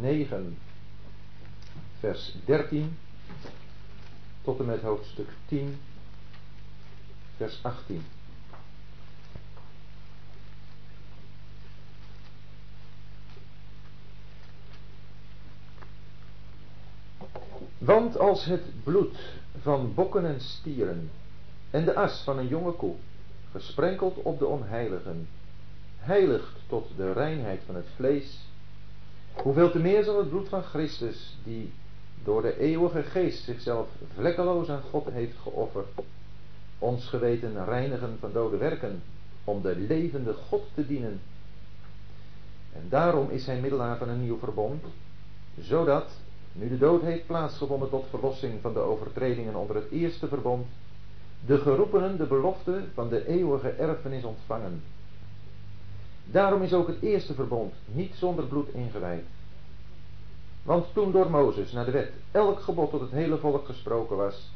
9, vers 13 tot en met hoofdstuk 10, vers 18. Want als het bloed van bokken en stieren en de as van een jonge koe, gesprenkeld op de onheiligen, heiligt tot de reinheid van het vlees, hoeveel te meer zal het bloed van Christus, die door de eeuwige geest zichzelf vlekkeloos aan God heeft geofferd, ons geweten reinigen van dode werken, om de levende God te dienen. En daarom is hij middelaar van een nieuw verbond, zodat, nu de dood heeft plaatsgevonden tot verlossing van de overtredingen onder het eerste verbond, de geroepenen de belofte van de eeuwige erfenis ontvangen. Daarom is ook het eerste verbond niet zonder bloed ingewijd. Want toen door Mozes naar de wet elk gebod tot het hele volk gesproken was,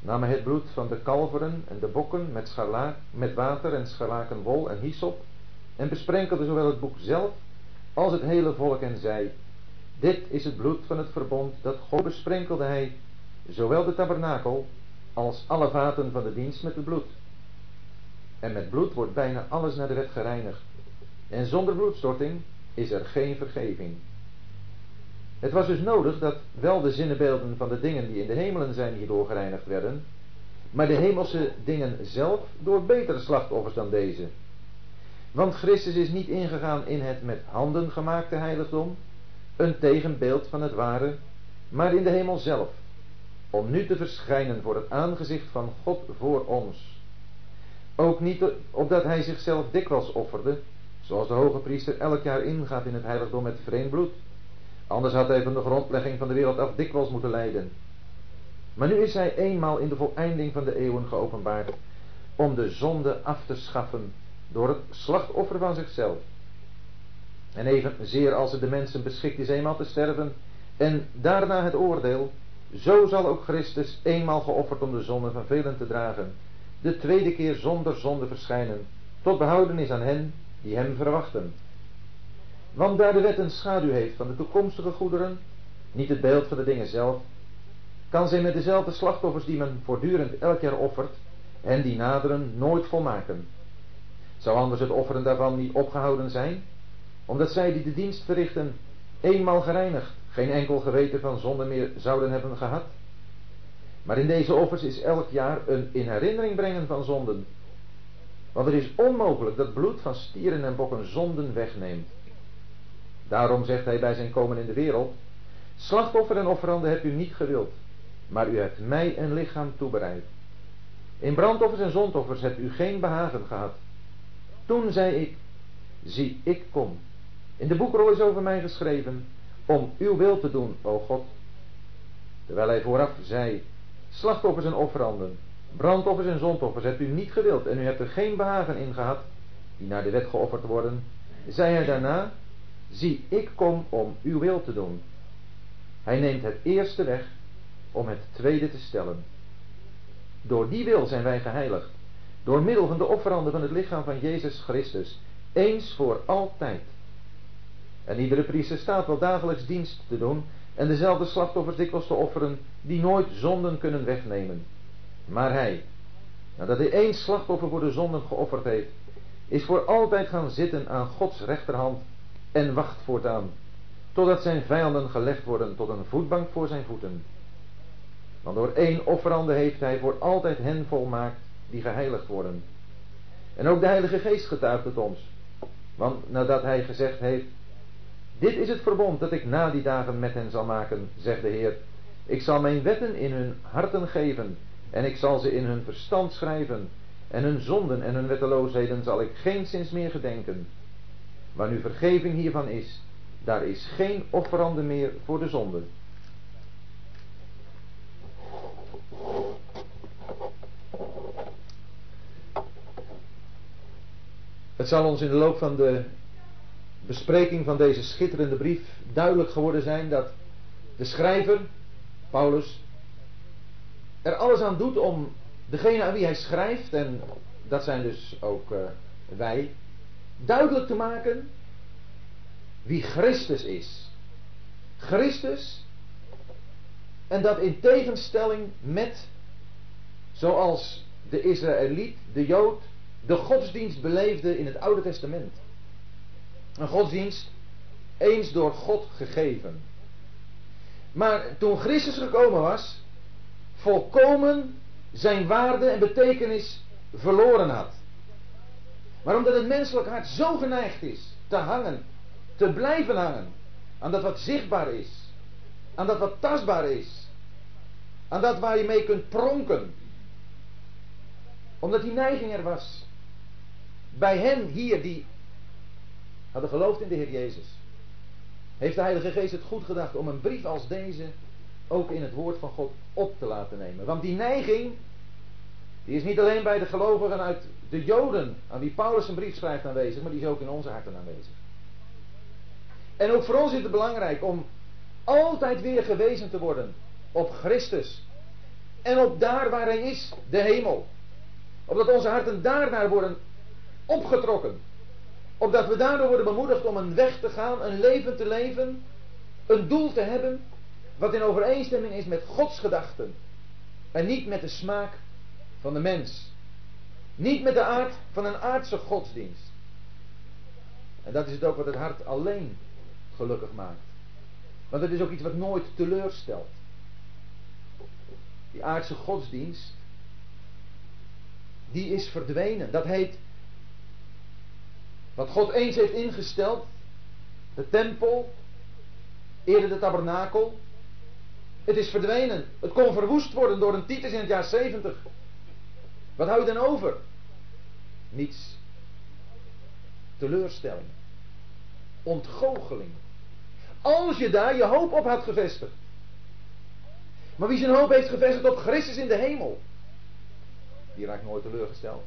nam hij het bloed van de kalveren en de bokken met, scharlaak, met water en scharlakenwol en hyssop en besprenkelde zowel het boek zelf als het hele volk en zei, dit is het bloed van het verbond dat God besprenkelde hij, zowel de tabernakel als alle vaten van de dienst met het bloed. En met bloed wordt bijna alles naar de wet gereinigd. En zonder bloedstorting is er geen vergeving. Het was dus nodig dat wel de zinnebeelden van de dingen die in de hemelen zijn hierdoor gereinigd werden, maar de hemelse dingen zelf door betere slachtoffers dan deze. Want Christus is niet ingegaan in het met handen gemaakte heiligdom, een tegenbeeld van het ware, maar in de hemel zelf, om nu te verschijnen voor het aangezicht van God voor ons. Ook niet opdat hij zichzelf dikwijls offerde, zoals de hoge priester elk jaar ingaat in het heiligdom met vreemd bloed. Anders had hij van de grondlegging van de wereld af dikwijls moeten lijden. Maar nu is hij eenmaal in de voleinding van de eeuwen geopenbaard om de zonde af te schaffen door het slachtoffer van zichzelf. En evenzeer als het de mensen beschikt is eenmaal te sterven en daarna het oordeel, zo zal ook Christus eenmaal geofferd om de zonde van velen te dragen, de tweede keer zonder zonde verschijnen, tot behoudenis aan hen die hem verwachten. Want daar de wet een schaduw heeft van de toekomstige goederen, niet het beeld van de dingen zelf, kan zij met dezelfde slachtoffers die men voortdurend elk jaar offert, en die naderen nooit volmaken. Zou anders het offeren daarvan niet opgehouden zijn, omdat zij die de dienst verrichten eenmaal gereinigd, geen enkel geweten van zonde meer zouden hebben gehad? Maar in deze offers is elk jaar een in herinnering brengen van zonden. Want het is onmogelijk dat bloed van stieren en bokken zonden wegneemt. Daarom zegt hij bij zijn komen in de wereld, slachtoffer en offeranden hebt u niet gewild, maar u hebt mij een lichaam toebereid. In brandoffers en zondoffers hebt u geen behagen gehad. Toen zei ik, zie ik kom. In de boekrol is over mij geschreven, om uw wil te doen, o God. Terwijl hij vooraf zei, slachtoffers en offeranden, brandoffers en zondoffers hebt u niet gewild en u hebt er geen behagen in gehad, die naar de wet geofferd worden, zei hij daarna, zie ik kom om uw wil te doen. Hij neemt het eerste weg om het tweede te stellen. Door die wil zijn wij geheiligd, door middel van de offeranden van het lichaam van Jezus Christus, eens voor altijd. En iedere priester staat wel dagelijks dienst te doen en dezelfde slachtoffers dikwijls te offeren die nooit zonden kunnen wegnemen. Maar hij, nadat hij één slachtoffer voor de zonden geofferd heeft, is voor altijd gaan zitten aan Gods rechterhand en wacht voortaan, totdat zijn vijanden gelegd worden tot een voetbank voor zijn voeten. Want door één offerande heeft hij voor altijd hen volmaakt die geheiligd worden. En ook de Heilige Geest getuigt het ons. Want nadat hij gezegd heeft, dit is het verbond dat ik na die dagen met hen zal maken, zegt de Heer. Ik zal mijn wetten in hun harten geven en ik zal ze in hun verstand schrijven en hun zonden en hun wetteloosheden zal ik geen zins meer gedenken. Waar nu vergeving hiervan is, daar is geen offerande meer voor de zonde. Het zal ons in de loop van de bespreking van deze schitterende brief duidelijk geworden zijn dat de schrijver, Paulus, er alles aan doet om degene aan wie hij schrijft, en dat zijn dus ook uh, wij, duidelijk te maken wie Christus is. Christus en dat in tegenstelling met, zoals de Israëliet, de Jood, de godsdienst beleefde in het Oude Testament. Een godsdienst eens door God gegeven. Maar toen Christus gekomen was, volkomen zijn waarde en betekenis verloren had. Maar omdat het menselijk hart zo geneigd is te hangen, te blijven hangen aan dat wat zichtbaar is, aan dat wat tastbaar is, aan dat waar je mee kunt pronken, omdat die neiging er was. Bij hen hier die hadden geloofd in de Heer Jezus. Heeft de Heilige Geest het goed gedacht om een brief als deze ook in het woord van God op te laten nemen. Want die neiging, die is niet alleen bij de gelovigen uit de Joden, aan wie Paulus een brief schrijft aanwezig, maar die is ook in onze harten aanwezig. En ook voor ons is het belangrijk om altijd weer gewezen te worden op Christus. En op daar waar Hij is, de hemel. Opdat onze harten daarnaar worden opgetrokken. Opdat we daardoor worden bemoedigd om een weg te gaan, een leven te leven, een doel te hebben, wat in overeenstemming is met Gods gedachten. En niet met de smaak van de mens. Niet met de aard van een aardse godsdienst. En dat is het ook wat het hart alleen gelukkig maakt. Want het is ook iets wat nooit teleurstelt. Die aardse godsdienst, die is verdwenen. Dat heet wat God eens heeft ingesteld, de tempel, eerder de tabernakel. Het is verdwenen. Het kon verwoest worden door een Titus in het jaar 70. Wat hou je dan over? Niets. Teleurstelling. Ontgoocheling. Als je daar je hoop op had gevestigd. Maar wie zijn hoop heeft gevestigd op Christus in de hemel, die raakt nooit teleurgesteld.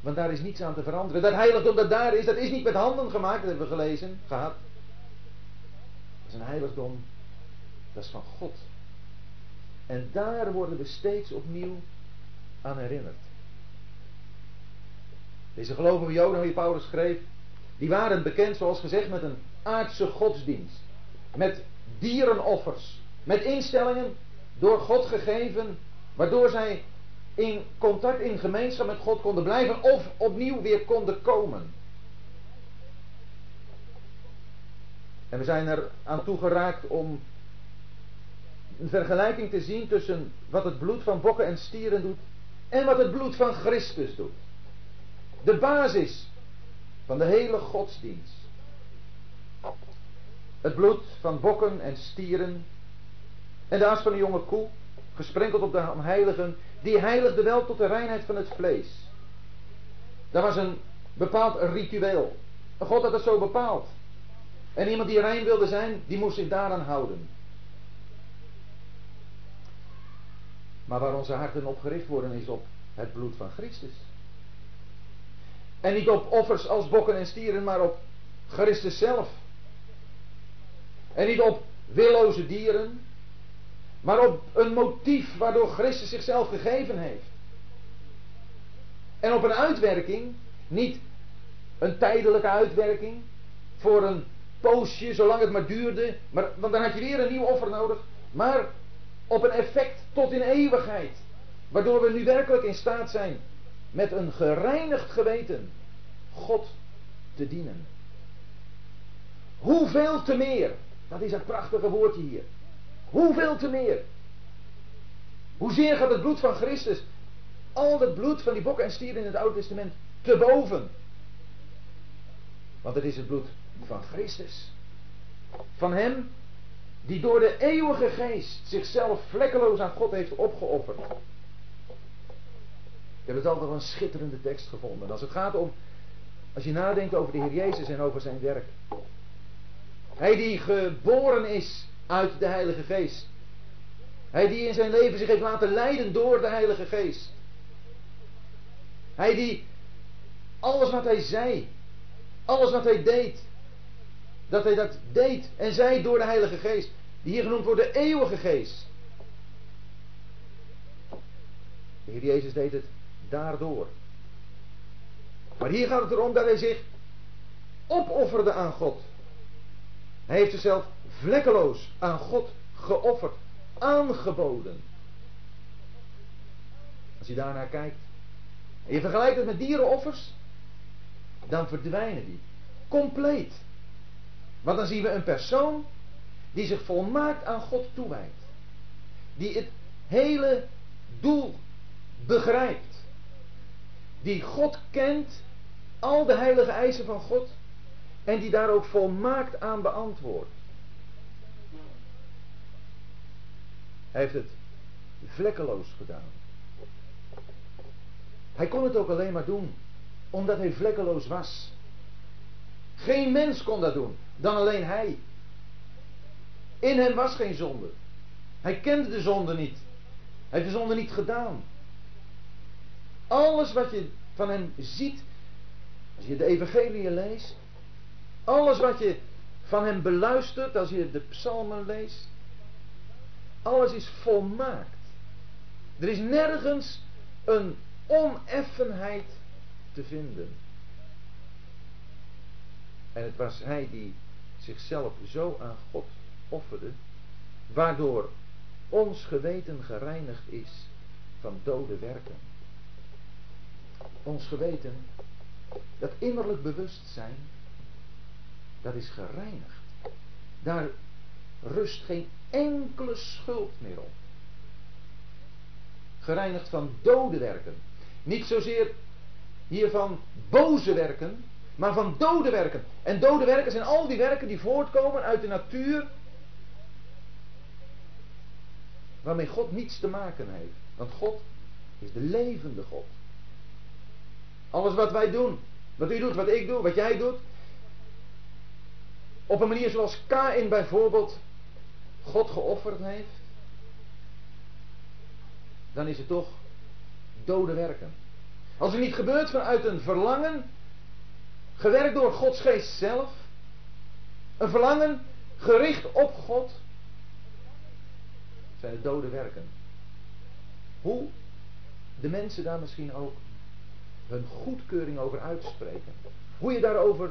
Want daar is niets aan te veranderen. Dat heiligdom dat daar is, dat is niet met handen gemaakt, dat hebben we gelezen, gehad. Dat is een heiligdom, dat is van God. En daar worden we steeds opnieuw aan herinnerd. Deze gelovige Joden, wie Paulus schreef, die waren bekend, zoals gezegd, met een aardse godsdienst. Met dierenoffers. Met instellingen door God gegeven, waardoor zij in contact, in gemeenschap met God konden blijven of opnieuw weer konden komen. En we zijn er aan toegeraakt om een vergelijking te zien tussen wat het bloed van bokken en stieren doet en wat het bloed van Christus doet. De basis van de hele godsdienst. Het bloed van bokken en stieren en de as van een jonge koe, gesprenkeld op de heiligen, die heiligde wel tot de reinheid van het vlees. Dat was een bepaald ritueel. God had het zo bepaald. En iemand die rein wilde zijn, die moest zich daaraan houden. Maar waar onze harten op gericht worden is op het bloed van Christus. En niet op offers als bokken en stieren, maar op Christus zelf. En niet op willoze dieren, maar op een motief waardoor Christus zichzelf gegeven heeft. En op een uitwerking, niet een tijdelijke uitwerking, voor een poosje, zolang het maar duurde, maar, want dan had je weer een nieuw offer nodig, maar op een effect tot in eeuwigheid, waardoor we nu werkelijk in staat zijn met een gereinigd geweten God te dienen. Hoeveel te meer, dat is een prachtige woordje hier. Hoeveel te meer? Hoezeer gaat het bloed van Christus, al het bloed van die bokken en stieren in het Oude Testament, te boven? Want het is het bloed van Christus. Van Hem die door de eeuwige geest zichzelf vlekkeloos aan God heeft opgeofferd. Ik heb het altijd een schitterende tekst gevonden. Als het gaat om, als je nadenkt over de Heer Jezus en over zijn werk. Hij die geboren is uit de Heilige Geest. Hij die in zijn leven zich heeft laten leiden door de Heilige Geest. Hij die alles wat hij zei, alles wat hij deed, dat hij dat deed en zei door de Heilige Geest, die hier genoemd wordt de eeuwige Geest. De Heer Jezus deed het daardoor. Maar hier gaat het erom dat hij zich opofferde aan God. Hij heeft zichzelf vlekkeloos aan God geofferd, aangeboden. Als je daarnaar kijkt en je vergelijkt het met dierenoffers, dan verdwijnen die compleet. Want dan zien we een persoon die zich volmaakt aan God toewijdt. Die het hele doel begrijpt. Die God kent, al de heilige eisen van God. En die daar ook volmaakt aan beantwoordt. Hij heeft het vlekkeloos gedaan. Hij kon het ook alleen maar doen omdat hij vlekkeloos was. Geen mens kon dat doen, dan alleen hij. In hem was geen zonde. Hij kende de zonde niet. Hij heeft de zonde niet gedaan. Alles wat je van hem ziet, als je de evangelie leest, alles wat je van hem beluistert, als je de psalmen leest, alles is volmaakt. Er is nergens een oneffenheid te vinden. En het was hij die zichzelf zo aan God offerde, waardoor ons geweten gereinigd is van dode werken. Ons geweten, dat innerlijk bewustzijn, dat is gereinigd. Daar rust geen enkele schuld meer op. Gereinigd van dode werken. Niet zozeer hiervan boze werken, maar van dode werken. En dode werken zijn al die werken die voortkomen uit de natuur, waarmee God niets te maken heeft. Want God is de levende God. Alles wat wij doen, wat u doet, wat ik doe, wat jij doet, op een manier zoals Kain bijvoorbeeld God geofferd heeft, dan is het toch dode werken. Als het niet gebeurt vanuit een verlangen, gewerkt door Gods geest zelf, een verlangen gericht op God, zijn het dode werken. Hoe de mensen daar misschien ook hun goedkeuring over uitspreken. Hoe je daarover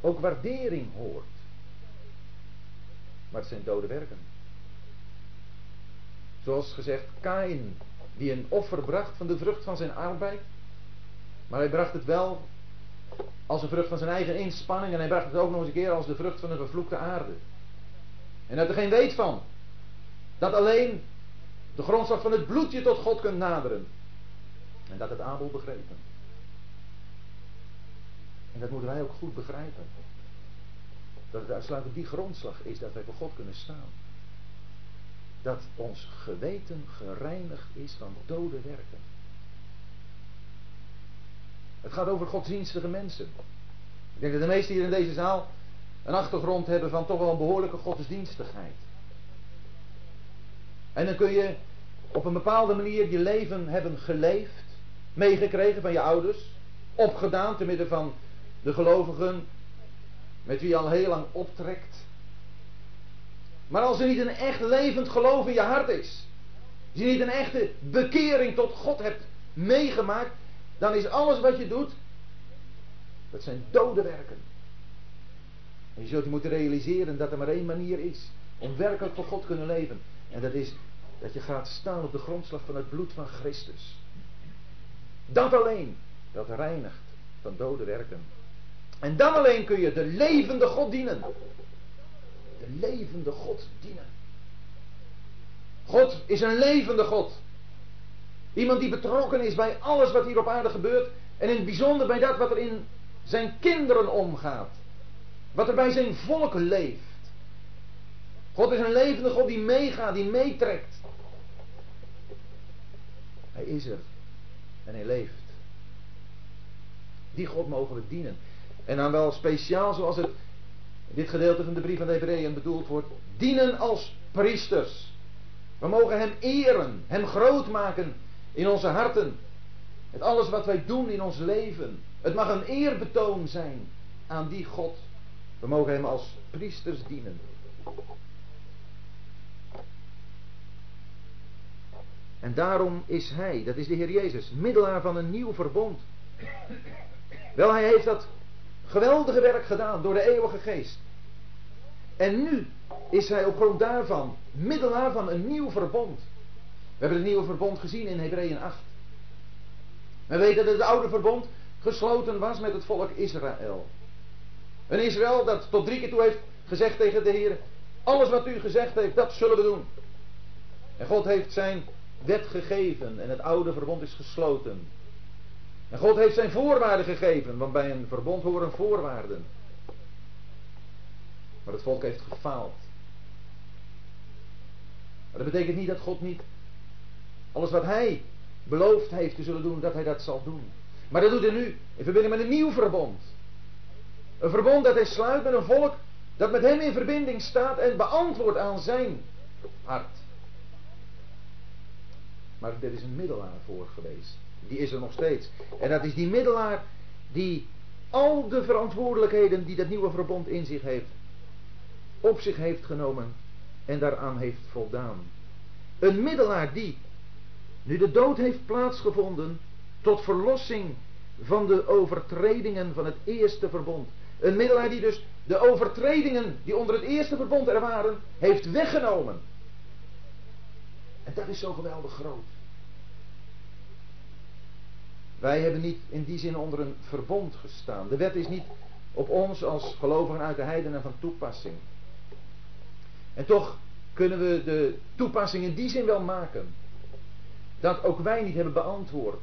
ook waardering hoort. Maar het zijn dode werken. Zoals gezegd, Kain, die een offer bracht van de vrucht van zijn arbeid. Maar hij bracht het wel als een vrucht van zijn eigen inspanning. En hij bracht het ook nog eens een keer als de vrucht van een vervloekte aarde. En dat er geen weet van. Dat alleen de grondslag van het bloed je tot God kunt naderen. En dat het Abel begrepen. En dat moeten wij ook goed begrijpen. Dat het uitsluitend die grondslag is dat wij voor God kunnen staan. Dat ons geweten gereinigd is van dode werken. Het gaat over godsdienstige mensen. Ik denk dat de meesten hier in deze zaal een achtergrond hebben van toch wel een behoorlijke godsdienstigheid. En dan kun je op een bepaalde manier je leven hebben geleefd, meegekregen van je ouders, opgedaan te midden van de gelovigen met wie je al heel lang optrekt. Maar als er niet een echt levend geloof in je hart is, als je niet een echte bekering tot God hebt meegemaakt, dan is alles wat je doet, dat zijn dode werken. En je zult je moeten realiseren dat er maar één manier is om werkelijk voor God kunnen leven. En dat is dat je gaat staan op de grondslag van het bloed van Christus. Dat alleen, dat reinigt van dode werken. En dan alleen kun je de levende God dienen. De levende God dienen. God is een levende God. Iemand die betrokken is bij alles wat hier op aarde gebeurt. En in het bijzonder bij dat wat er in zijn kinderen omgaat. Wat er bij zijn volk leeft. God is een levende God die meegaat, die meetrekt. Hij is er. En hij leeft. Die God mogen we dienen. En dan wel speciaal zoals het dit gedeelte van de brief van de Hebreeën bedoeld wordt. Dienen als priesters. We mogen hem eren, hem groot maken in onze harten. Met alles wat wij doen in ons leven. Het mag een eerbetoon zijn aan die God. We mogen hem als priesters dienen. En daarom is hij, dat is de Heer Jezus, middelaar van een nieuw verbond. Wel, hij heeft dat geweldige werk gedaan door de eeuwige geest. En nu is hij op grond daarvan middelaar van een nieuw verbond. We hebben het nieuwe verbond gezien in Hebreeën 8. We weten dat het oude verbond gesloten was met het volk Israël. Een Israël dat tot drie keer toe heeft gezegd tegen de Heer: Alles wat u gezegd heeft, dat zullen we doen. En God heeft zijn wet gegeven en het oude verbond is gesloten. En God heeft zijn voorwaarden gegeven, want bij een verbond horen voorwaarden. Maar het volk heeft gefaald. Maar dat betekent niet dat God niet alles wat hij beloofd heeft te zullen doen, dat hij dat zal doen. Maar dat doet hij nu in verbinding met een nieuw verbond. Een verbond dat hij sluit met een volk dat met hem in verbinding staat en beantwoordt aan zijn hart. Maar er is een middelaar voor geweest. Die is er nog steeds. En dat is die middelaar die al de verantwoordelijkheden die dat nieuwe verbond in zich heeft, op zich heeft genomen en daaraan heeft voldaan. Een middelaar die, nu de dood heeft plaatsgevonden, tot verlossing van de overtredingen van het eerste verbond. Een middelaar die dus de overtredingen die onder het eerste verbond er waren, heeft weggenomen. En dat is zo geweldig groot. Wij hebben niet in die zin onder een verbond gestaan. De wet is niet op ons als gelovigen uit de heidenen van toepassing. En toch kunnen we de toepassing in die zin wel maken. Dat ook wij niet hebben beantwoord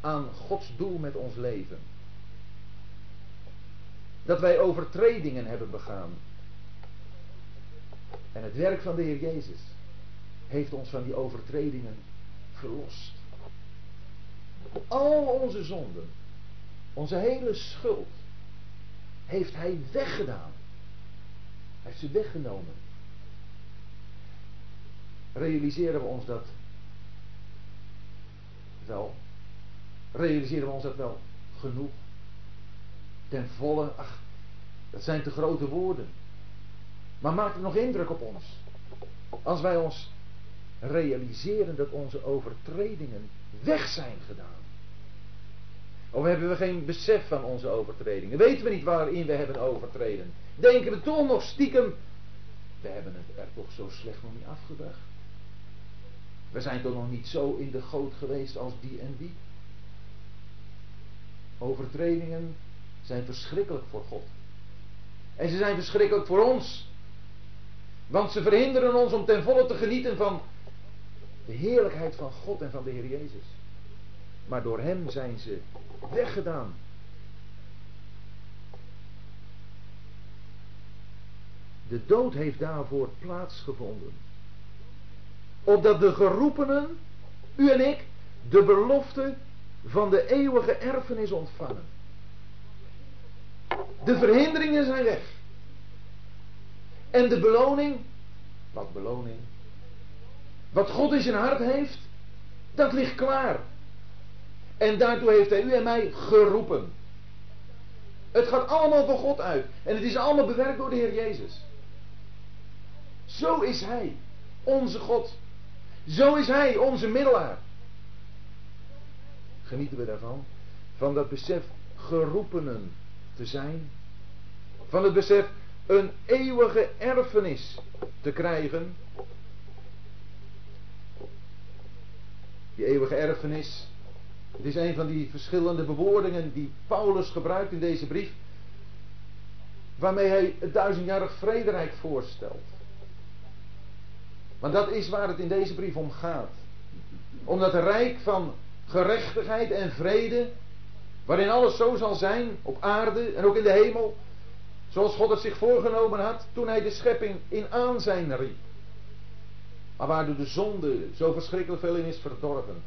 aan Gods doel met ons leven. Dat wij overtredingen hebben begaan. En het werk van de Heer Jezus heeft ons van die overtredingen verlost. Al onze zonden, onze hele schuld, heeft Hij weggedaan. Hij heeft ze weggenomen. Realiseren we ons dat wel? Realiseren we ons dat wel genoeg? Ten volle, ach, dat zijn te grote woorden. Maar maakt het nog indruk op ons? Als wij ons realiseren dat onze overtredingen weg zijn gedaan. Of hebben we geen besef van onze overtredingen? Weten we niet waarin we hebben overtreden? Denken we toch nog stiekem, we hebben het er toch zo slecht nog niet afgebracht? We zijn toch nog niet zo in de goot geweest als die en die? Overtredingen zijn verschrikkelijk voor God. En ze zijn verschrikkelijk voor ons. Want ze verhinderen ons om ten volle te genieten van de heerlijkheid van God en van de Heer Jezus. Maar door Hem zijn ze weggedaan. De dood heeft daarvoor plaatsgevonden. Opdat de geroepenen, u en ik, de belofte van de eeuwige erfenis ontvangen. De verhinderingen zijn weg. En de beloning, wat beloning? Wat God in zijn hart heeft, dat ligt klaar. En daartoe heeft hij u en mij geroepen. Het gaat allemaal van God uit. En het is allemaal bewerkt door de Heer Jezus. Zo is Hij, onze God. Zo is Hij, onze middelaar. Genieten we daarvan? Van dat besef geroepenen te zijn. Van het besef een eeuwige erfenis te krijgen. Die eeuwige erfenis. Het is een van die verschillende bewoordingen die Paulus gebruikt in deze brief. Waarmee hij het duizendjarig vrederijk voorstelt. Want dat is waar het in deze brief om gaat. Om dat rijk van gerechtigheid en vrede, waarin alles zo zal zijn op aarde en ook in de hemel, zoals God het zich voorgenomen had toen hij de schepping in aanzijn riep. Maar waardoor de zonde zo verschrikkelijk veel in is verdorven.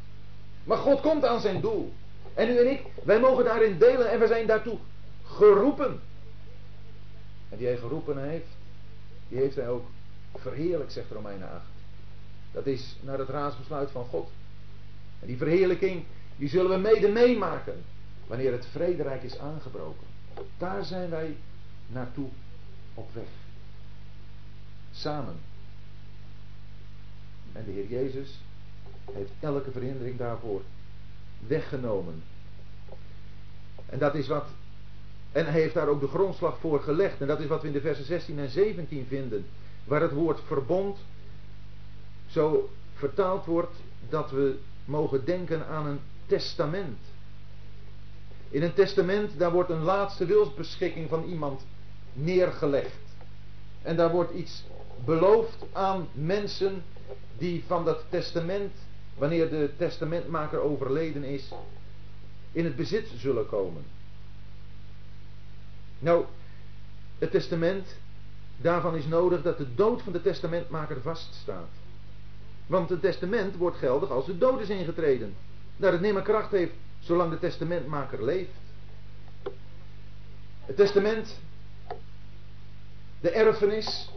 Maar God komt aan zijn doel. En u en ik, wij mogen daarin delen en we zijn daartoe geroepen. En die hij geroepen heeft, die heeft hij ook verheerlijk, zegt Romeinen 8. Dat is naar het raadsbesluit van God. En die verheerlijking, die zullen we mede meemaken wanneer het vrederijk is aangebroken. Daar zijn wij naartoe op weg. Samen. En de Heer Jezus heeft elke verhindering daarvoor weggenomen. En dat is wat En hij heeft daar ook de grondslag voor gelegd. En dat is wat we in de versen 16 en 17 vinden. Waar het woord verbond zo vertaald wordt dat we mogen denken aan een testament. In een testament, daar wordt een laatste wilsbeschikking van iemand neergelegd. En daar wordt iets beloofd aan mensen die van dat testament, wanneer de testamentmaker overleden is, in het bezit zullen komen. Nou, het testament, daarvan is nodig dat de dood van de testamentmaker vaststaat. Want het testament wordt geldig als de dood is ingetreden. Dat het nimmer kracht heeft zolang de testamentmaker leeft. Het testament, de erfenis,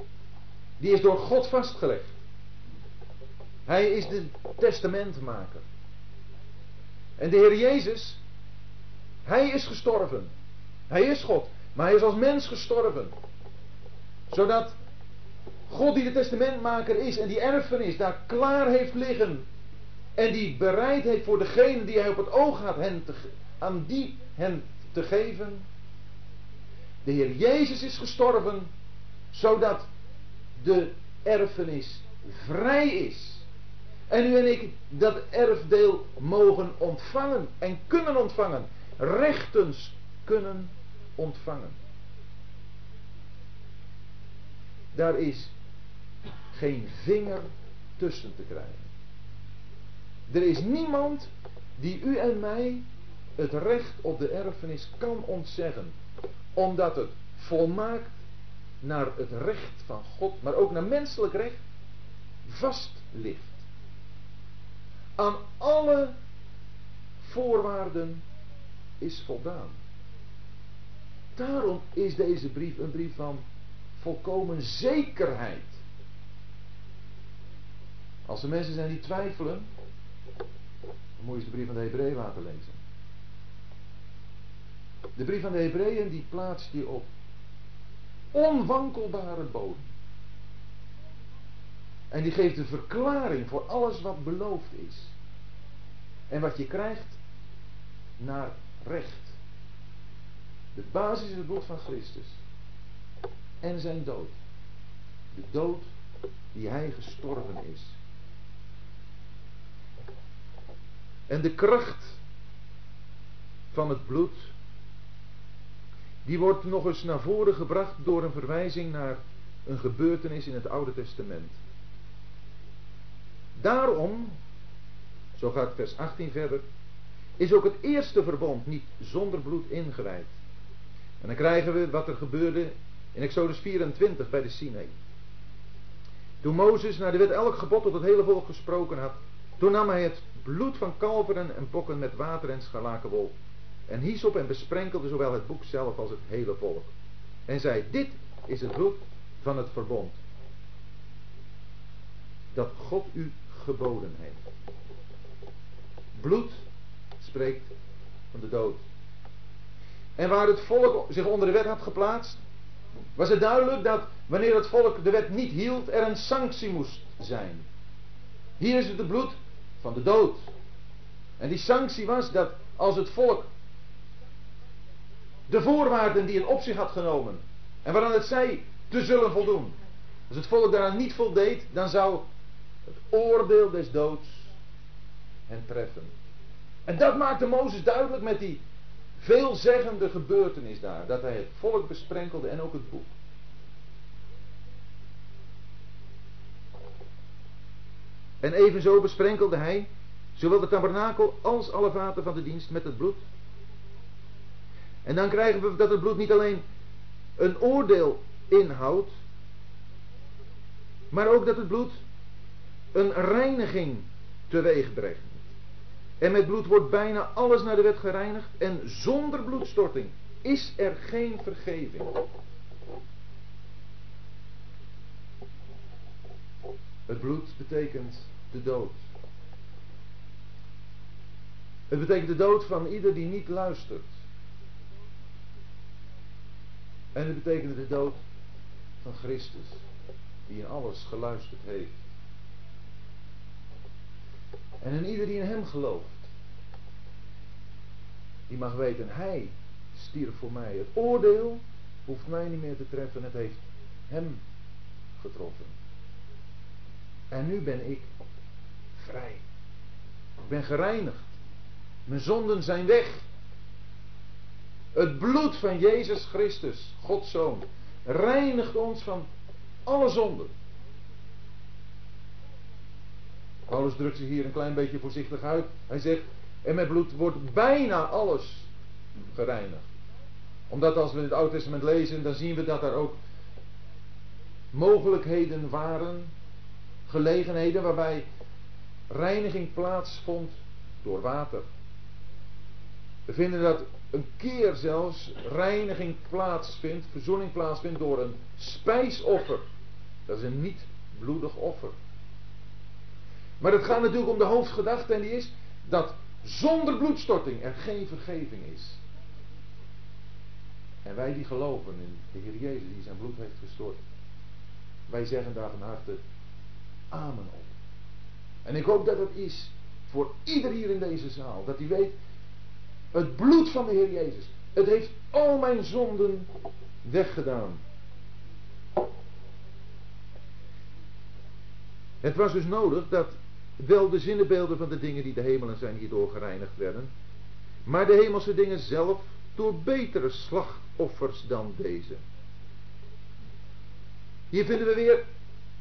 die is door God vastgelegd. Hij is de testamentmaker. En de Heer Jezus, hij is gestorven. Hij is God, maar hij is als mens gestorven. Zodat God die de testamentmaker is en die erfenis daar klaar heeft liggen. En die bereid heeft voor degene die hij op het oog had hen te, aan die hen te geven. De Heer Jezus is gestorven zodat de erfenis vrij is. En u en ik dat erfdeel mogen ontvangen en kunnen ontvangen. Rechtens kunnen ontvangen. Daar is geen vinger tussen te krijgen. Er is niemand die u en mij het recht op de erfenis kan ontzeggen. Omdat het volmaakt naar het recht van God, maar ook naar menselijk recht, vast ligt. Aan alle voorwaarden is voldaan. Daarom is deze brief een brief van volkomen zekerheid. Als er mensen zijn die twijfelen, dan moet je de brief van de Hebreeën laten lezen. De brief van de Hebreeën die plaatst je op onwankelbare bodem. En die geeft een verklaring voor alles wat beloofd is. En wat je krijgt naar recht. De basis is het bloed van Christus. En zijn dood. De dood die hij gestorven is. En de kracht van het bloed, die wordt nog eens naar voren gebracht door een verwijzing naar een gebeurtenis in het Oude Testament. Daarom, zo gaat vers 18 verder, is ook het eerste verbond niet zonder bloed ingewijd. En dan krijgen we wat er gebeurde in Exodus 24 bij de Sinai. Toen Mozes naar de wet elk gebod tot het hele volk gesproken had, toen nam hij het bloed van kalveren en bokken met water en scharlakenwol en hies op en besprenkelde zowel het boek zelf als het hele volk. En zei, dit is het bloed van het verbond dat God u geboden heeft. Bloed spreekt van de dood. En waar het volk zich onder de wet had geplaatst, was het duidelijk dat wanneer het volk de wet niet hield, er een sanctie moest zijn. Hier is het het bloed van de dood. En die sanctie was dat als het volk de voorwaarden die het op zich had genomen en waaraan het zei te zullen voldoen, als het volk daaraan niet voldeed, dan zou het oordeel des doods hen treffen. En dat maakte Mozes duidelijk met die veelzeggende gebeurtenis daar. Dat hij het volk besprenkelde en ook het boek. En evenzo besprenkelde hij zowel de tabernakel als alle vaten van de dienst met het bloed. En dan krijgen we dat het bloed niet alleen een oordeel inhoudt, maar ook dat het bloed een reiniging teweeg brengt. En met bloed wordt bijna alles naar de wet gereinigd. En zonder bloedstorting is er geen vergeving. Het bloed betekent de dood. Het betekent de dood van ieder die niet luistert. En het betekent de dood van Christus, die in alles geluisterd heeft. En in ieder die in hem gelooft, die mag weten, hij stierf voor mij. Het oordeel hoeft mij niet meer te treffen, het heeft hem getroffen. En nu ben ik vrij. Ik ben gereinigd. Mijn zonden zijn weg. Het bloed van Jezus Christus, Gods Zoon, reinigt ons van alle zonden. Paulus drukt zich hier een klein beetje voorzichtig uit. Hij zegt, en met bloed wordt bijna alles gereinigd. Omdat als we het Oude Testament lezen, dan zien we dat er ook mogelijkheden waren, gelegenheden waarbij reiniging plaatsvond door water. We vinden dat een keer zelfs reiniging plaatsvindt, verzoening plaatsvindt door een spijsoffer. Dat is een niet bloedig offer. Maar het gaat natuurlijk om de hoofdgedachte en die is dat zonder bloedstorting er geen vergeving is. En wij die geloven in de Heer Jezus die zijn bloed heeft gestort, wij zeggen daar van harte amen op. En ik hoop dat het is voor ieder hier in deze zaal, dat hij weet, het bloed van de Heer Jezus, het heeft al mijn zonden weggedaan. Het was dus nodig dat wel de zinnenbeelden van de dingen die de hemelen zijn hierdoor gereinigd werden, maar de hemelse dingen zelf door betere slachtoffers dan deze. Hier vinden we weer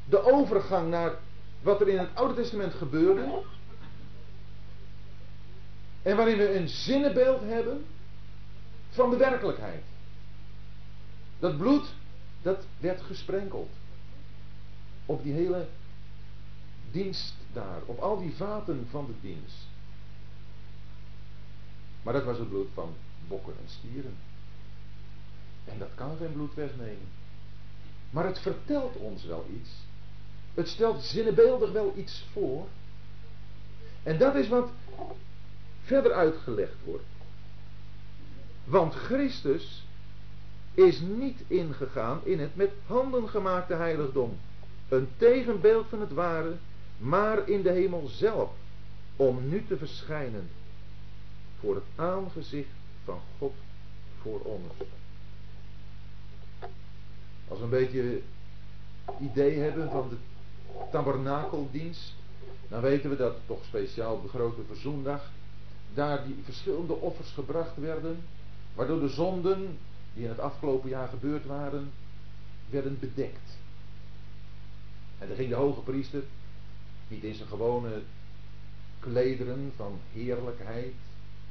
de overgang naar wat er in het Oude Testament gebeurde. En waarin we een zinnenbeeld hebben van de werkelijkheid. Dat bloed, dat werd gesprenkeld. Op die hele dienst daar, op al die vaten van de dienst. Maar dat was het bloed van bokken en stieren. En dat kan geen bloed wegnemen. Maar het vertelt ons wel iets. Het stelt zinnebeeldig wel iets voor. En dat is wat verder uitgelegd wordt. Want Christus is niet ingegaan in het met handen gemaakte heiligdom. Een tegenbeeld van het ware, maar in de hemel zelf. Om nu te verschijnen voor het aangezicht van God voor ons. Als we een beetje idee hebben van de tabernakeldienst, dan weten we dat toch speciaal op de grote verzoendag daar die verschillende offers gebracht werden, waardoor de zonden die in het afgelopen jaar gebeurd waren, werden bedekt. En dan ging de hoge priester, niet in zijn gewone klederen van heerlijkheid,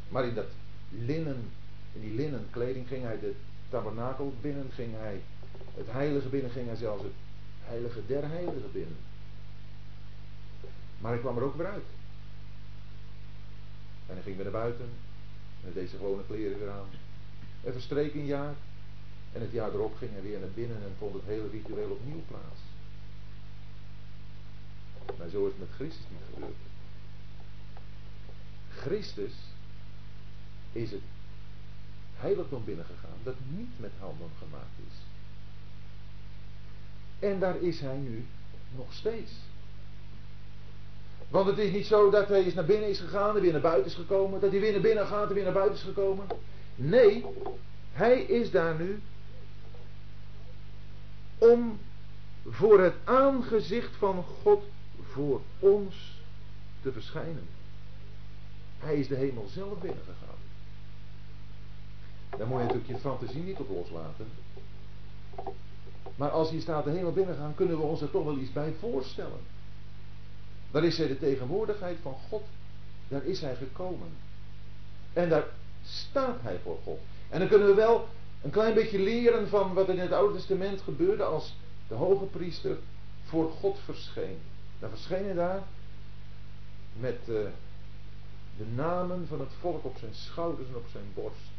maar in dat linnen, in die linnen kleding ging hij de tabernakel binnen, ging hij het heilige binnen, ging hij zelfs het heilige der heiligen binnen. Maar hij kwam er ook weer uit. En hij ging weer naar buiten. Met deze gewone kleren weer aan. Er verstreek een jaar. En het jaar erop ging hij weer naar binnen en vond het hele ritueel opnieuw plaats. Maar zo is het met Christus niet gebeurd. Christus is het heiligdom binnengegaan dat niet met handen gemaakt is. En daar is hij nu nog steeds. Want het is niet zo dat hij eens naar binnen is gegaan en weer naar buiten is gekomen. Dat hij weer naar binnen gaat en weer naar buiten is gekomen. Nee, hij is daar nu om voor het aangezicht van God voor ons te verschijnen. Hij is de hemel zelf binnengegaan. Daar moet je natuurlijk je fantasie niet op loslaten. Maar als hier staat de hemel binnengaan, kunnen we ons er toch wel iets bij voorstellen. Daar is hij de tegenwoordigheid van God. Daar is hij gekomen. En daar staat hij voor God. En dan kunnen we wel een klein beetje leren van wat er in het Oude Testament gebeurde als de hoge priester voor God verscheen. Dan verscheen hij daar met uh, de namen van het volk op zijn schouders en op zijn borst.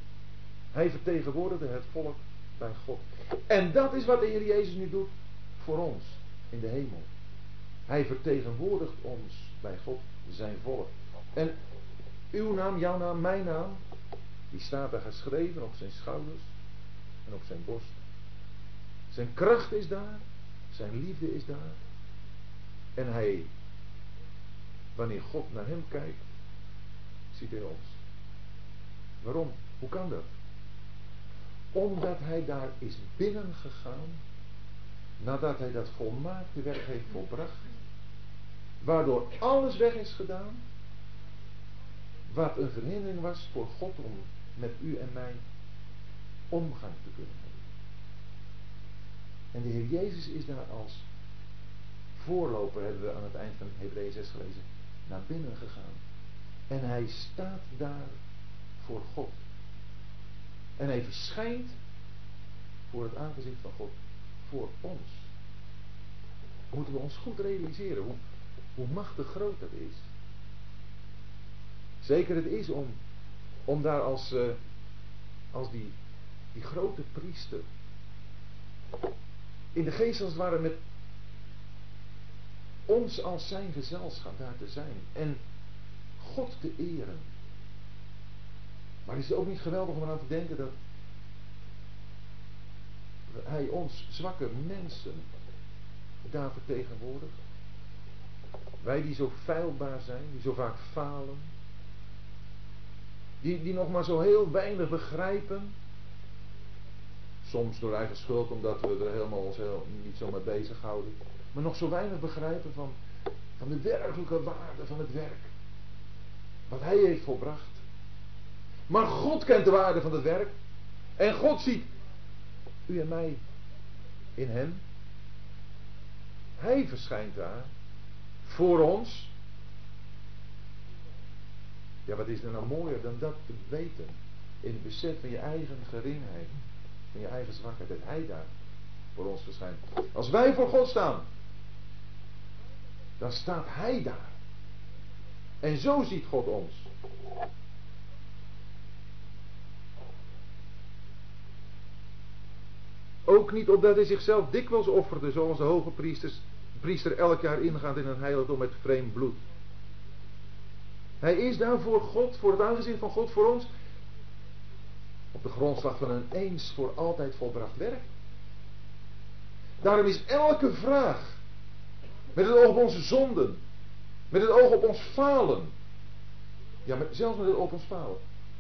Hij vertegenwoordigde het volk bij God. En dat is wat de Heer Jezus nu doet voor ons in de hemel. Hij vertegenwoordigt ons bij God, zijn volk. En uw naam, jouw naam, mijn naam, die staat daar geschreven op zijn schouders en op zijn borst. Zijn kracht is daar, zijn liefde is daar. En hij, wanneer God naar hem kijkt, ziet hij ons. Waarom? Hoe kan dat? Omdat hij daar is binnengegaan, nadat hij dat volmaakte werk heeft volbracht, waardoor alles weg is gedaan, wat een verhindering was voor God om met u en mij omgang te kunnen hebben. En de Heer Jezus is daar als voorloper, hebben we aan het eind van Hebreeën 6 gelezen, naar binnen gegaan. En hij staat daar voor God. En hij verschijnt voor het aangezicht van God, voor ons. Moeten we ons goed realiseren hoe, hoe machtig groot dat is. Zeker het is om, om daar als, uh, als die, die grote priester in de geest als het ware met ons als zijn gezelschap daar te zijn en God te eren. Maar is het ook niet geweldig om eraan te denken dat hij ons zwakke mensen daar vertegenwoordigt? Wij die zo feilbaar zijn, die zo vaak falen, die, die nog maar zo heel weinig begrijpen. Soms door eigen schuld, omdat we er helemaal ons heel, niet zo mee bezighouden. Maar nog zo weinig begrijpen van, van de werkelijke waarde van het werk. Wat hij heeft volbracht. Maar God kent de waarde van het werk. En God ziet u en mij in hem. Hij verschijnt daar voor ons. Ja, wat is er nou mooier dan dat te weten? In het besef van je eigen geringheid, van je eigen zwakheid, dat Hij daar voor ons verschijnt. Als wij voor God staan, dan staat Hij daar. En zo ziet God ons. Ook niet opdat hij zichzelf dikwijls offerde, zoals de hoge priesters, priester elk jaar ingaat in een heiligdom met vreemd bloed. Hij is daar voor God, voor het aangezicht van God voor ons, op de grondslag van een eens voor altijd volbracht werk. Daarom is elke vraag, met het oog op onze zonden, met het oog op ons falen, ja, zelfs met het oog op ons falen,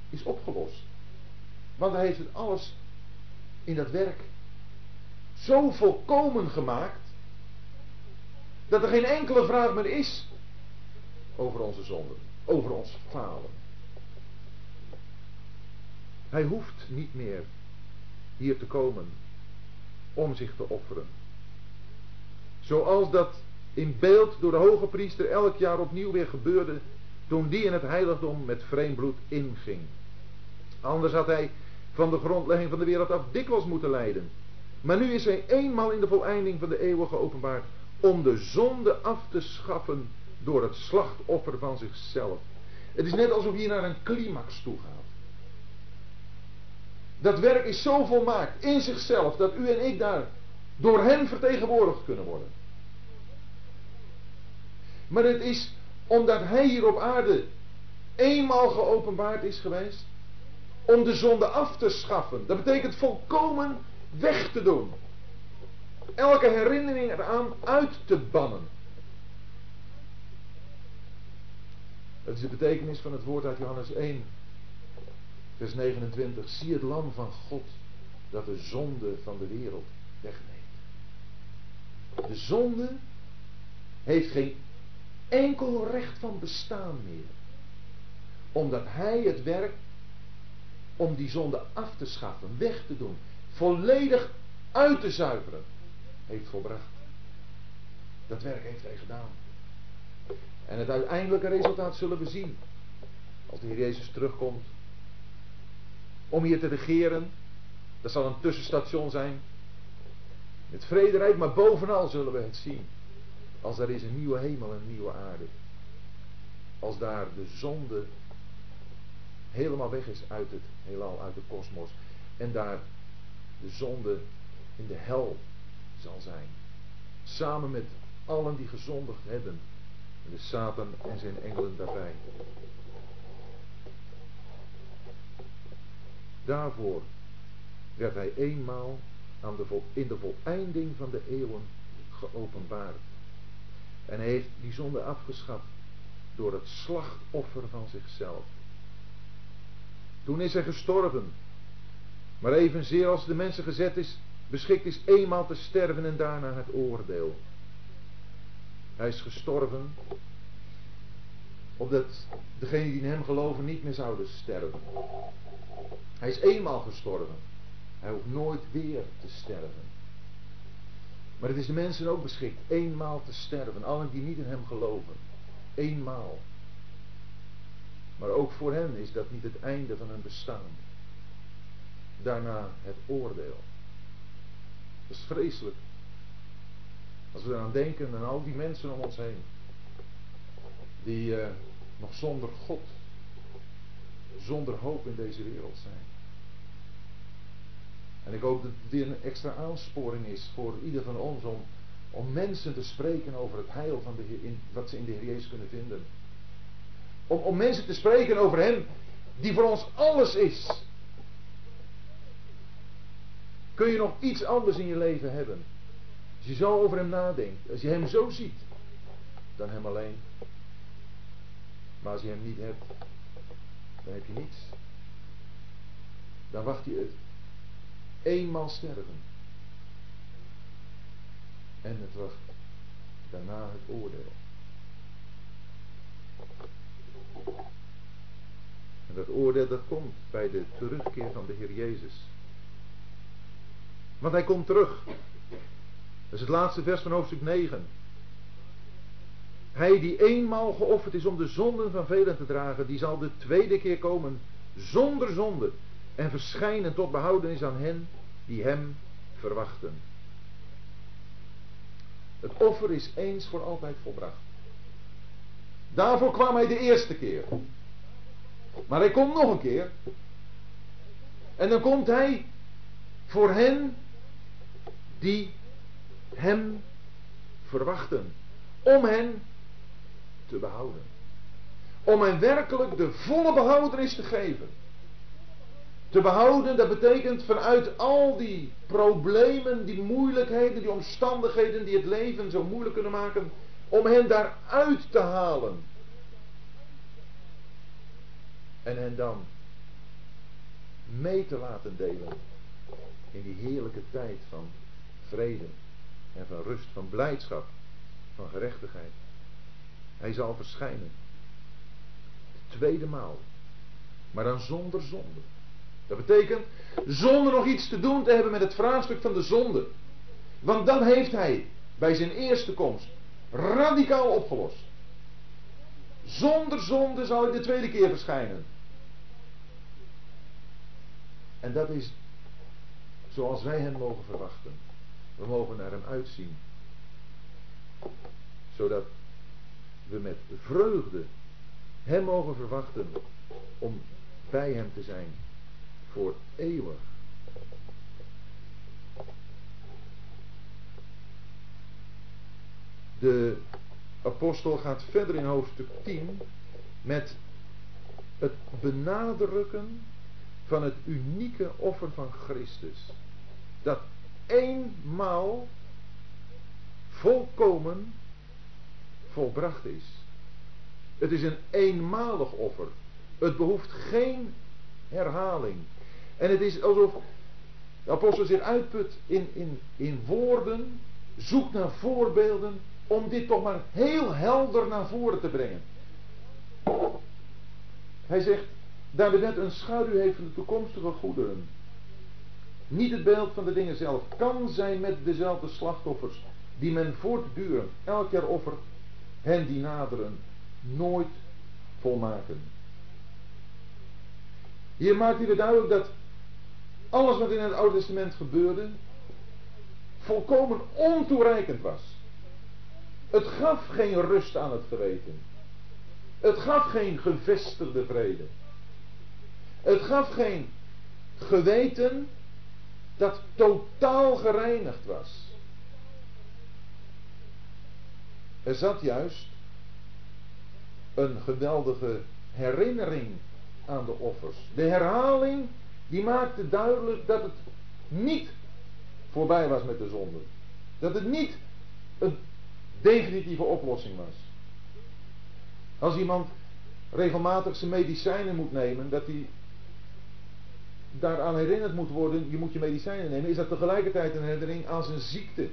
is opgelost. Want hij heeft het alles in dat werk zo volkomen gemaakt, dat er geen enkele vraag meer is over onze zonden over ons falen. Hij hoeft niet meer hier te komen om zich te offeren. Zoals dat in beeld door de hoge priester elk jaar opnieuw weer gebeurde toen die in het heiligdom met vreemd bloed inging. Anders had hij van de grondlegging van de wereld af dikwijls moeten lijden. Maar nu is hij eenmaal in de voleinding van de eeuwen geopenbaard om de zonde af te schaffen door het slachtoffer van zichzelf. Het is net alsof je naar een climax toe gaat. Dat werk is zo volmaakt in zichzelf dat u en ik daar door hem vertegenwoordigd kunnen worden. Maar het is omdat hij hier op aarde eenmaal geopenbaard is geweest om de zonde af te schaffen. Dat betekent volkomen weg te doen. Elke herinnering eraan uit te bannen. Dat is de betekenis van het woord uit Johannes 1, vers 29. Zie het lam van God dat de zonde van de wereld wegneemt. De zonde heeft geen enkel recht van bestaan meer. Omdat hij het werk om die zonde af te schaffen, weg te doen, volledig uit te zuiveren, heeft volbracht. Dat werk heeft hij gedaan. En het uiteindelijke resultaat zullen we zien. Als de Heer Jezus terugkomt. Om hier te regeren. Dat zal een tussenstation zijn. Het vrederijk, maar bovenal zullen we het zien. Als er is een nieuwe hemel en een nieuwe aarde. Als daar de zonde helemaal weg is uit het heelal, uit de kosmos. En daar de zonde in de hel zal zijn. Samen met allen die gezondigd hebben de Satan en zijn engelen daarbij. Daarvoor werd hij eenmaal aan de in de voleinding van de eeuwen geopenbaard. En hij heeft die zonde afgeschaft door het slachtoffer van zichzelf. Toen is hij gestorven Maar evenzeer als de mensen gezet is, beschikt is eenmaal te sterven en daarna het oordeel. Hij is gestorven, opdat degenen die in hem geloven niet meer zouden sterven. Hij is eenmaal gestorven. Hij hoeft nooit weer te sterven. Maar het is de mensen ook beschikt eenmaal te sterven, allen die niet in hem geloven. Eenmaal. Maar ook voor hen is dat niet het einde van hun bestaan. Daarna het oordeel. Dat is vreselijk. Als we eraan denken aan al die mensen om ons heen. Die uh, nog zonder God, zonder hoop in deze wereld zijn. En ik hoop dat dit een extra aansporing is voor ieder van ons om, om mensen te spreken over het heil van de Heer, in, wat ze in de Heer Jezus kunnen vinden. Om, om mensen te spreken over Hem die voor ons alles is. Kun je nog iets anders in je leven hebben? Als je zo over Hem nadenkt, als je Hem zo ziet, dan Hem alleen. Maar als je Hem niet hebt, dan heb je niets. Dan wacht je het eenmaal sterven. En het wacht daarna het oordeel. En dat oordeel dat komt bij de terugkeer van de Heer Jezus. Want hij komt terug. Dat is het laatste vers van hoofdstuk 9. Hij die eenmaal geofferd is om de zonden van velen te dragen, die zal de tweede keer komen zonder zonde en verschijnen tot behoudenis aan hen die hem verwachten. Het offer is eens voor altijd volbracht. Daarvoor kwam hij de eerste keer. Maar hij komt nog een keer. En dan komt hij voor hen die hem verwachten. Om hen te behouden. Om hen werkelijk de volle behoudenis te geven. Te behouden, dat betekent vanuit al die problemen, die moeilijkheden, die omstandigheden die het leven zo moeilijk kunnen maken, om hen daaruit te halen. En hen dan mee te laten delen in die heerlijke tijd van vrede en van rust, van blijdschap, van gerechtigheid. Hij zal verschijnen. De tweede maal. Maar dan zonder zonde. Dat betekent zonder nog iets te doen te hebben met het vraagstuk van de zonde. Want dan heeft hij bij zijn eerste komst radicaal opgelost. Zonder zonde zal hij de tweede keer verschijnen. En dat is zoals wij hem mogen verwachten. We mogen naar hem uitzien. Zodat we met vreugde hem mogen verwachten om bij hem te zijn voor eeuwig. De apostel gaat verder in hoofdstuk 10 met het benadrukken van het unieke offer van Christus. Dat eenmaal volkomen volbracht is. Het is een eenmalig offer. Het behoeft geen herhaling. En het is alsof de apostel zich uitput in, in, in woorden, zoekt naar voorbeelden, om dit toch maar heel helder naar voren te brengen. Hij zegt, daar de net een schaduw heeft van de toekomstige goederen. Niet het beeld van de dingen zelf kan zijn met dezelfde slachtoffers die men voortdurend elk jaar offert, hen die naderen, nooit volmaken. Hier maakt hij het duidelijk dat alles wat in het Oude Testament gebeurde, volkomen ontoereikend was. Het gaf geen rust aan het geweten. Het gaf geen gevestigde vrede. Het gaf geen geweten dat totaal gereinigd was. Er zat juist een geweldige herinnering aan de offers. De herhaling die maakte duidelijk dat het niet voorbij was met de zonde. Dat het niet een definitieve oplossing was. Als iemand regelmatig zijn medicijnen moet nemen, dat hij daaraan herinnerd moet worden, je moet je medicijnen nemen, is dat tegelijkertijd een herinnering aan zijn ziekte.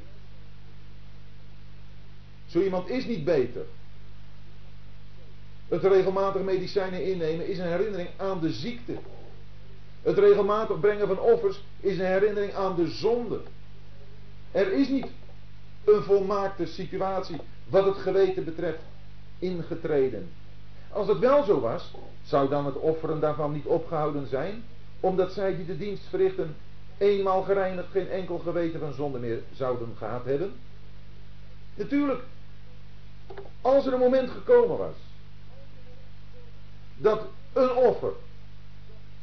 Zo iemand is niet beter. Het regelmatig medicijnen innemen is een herinnering aan de ziekte. Het regelmatig brengen van offers is een herinnering aan de zonde. Er is niet een volmaakte situatie wat het geweten betreft ingetreden. Als het wel zo was, zou dan het offeren daarvan niet opgehouden zijn, omdat zij die de dienst verrichten eenmaal gereinigd geen enkel geweten van zonde meer zouden gehad hebben? Natuurlijk, als er een moment gekomen was dat een offer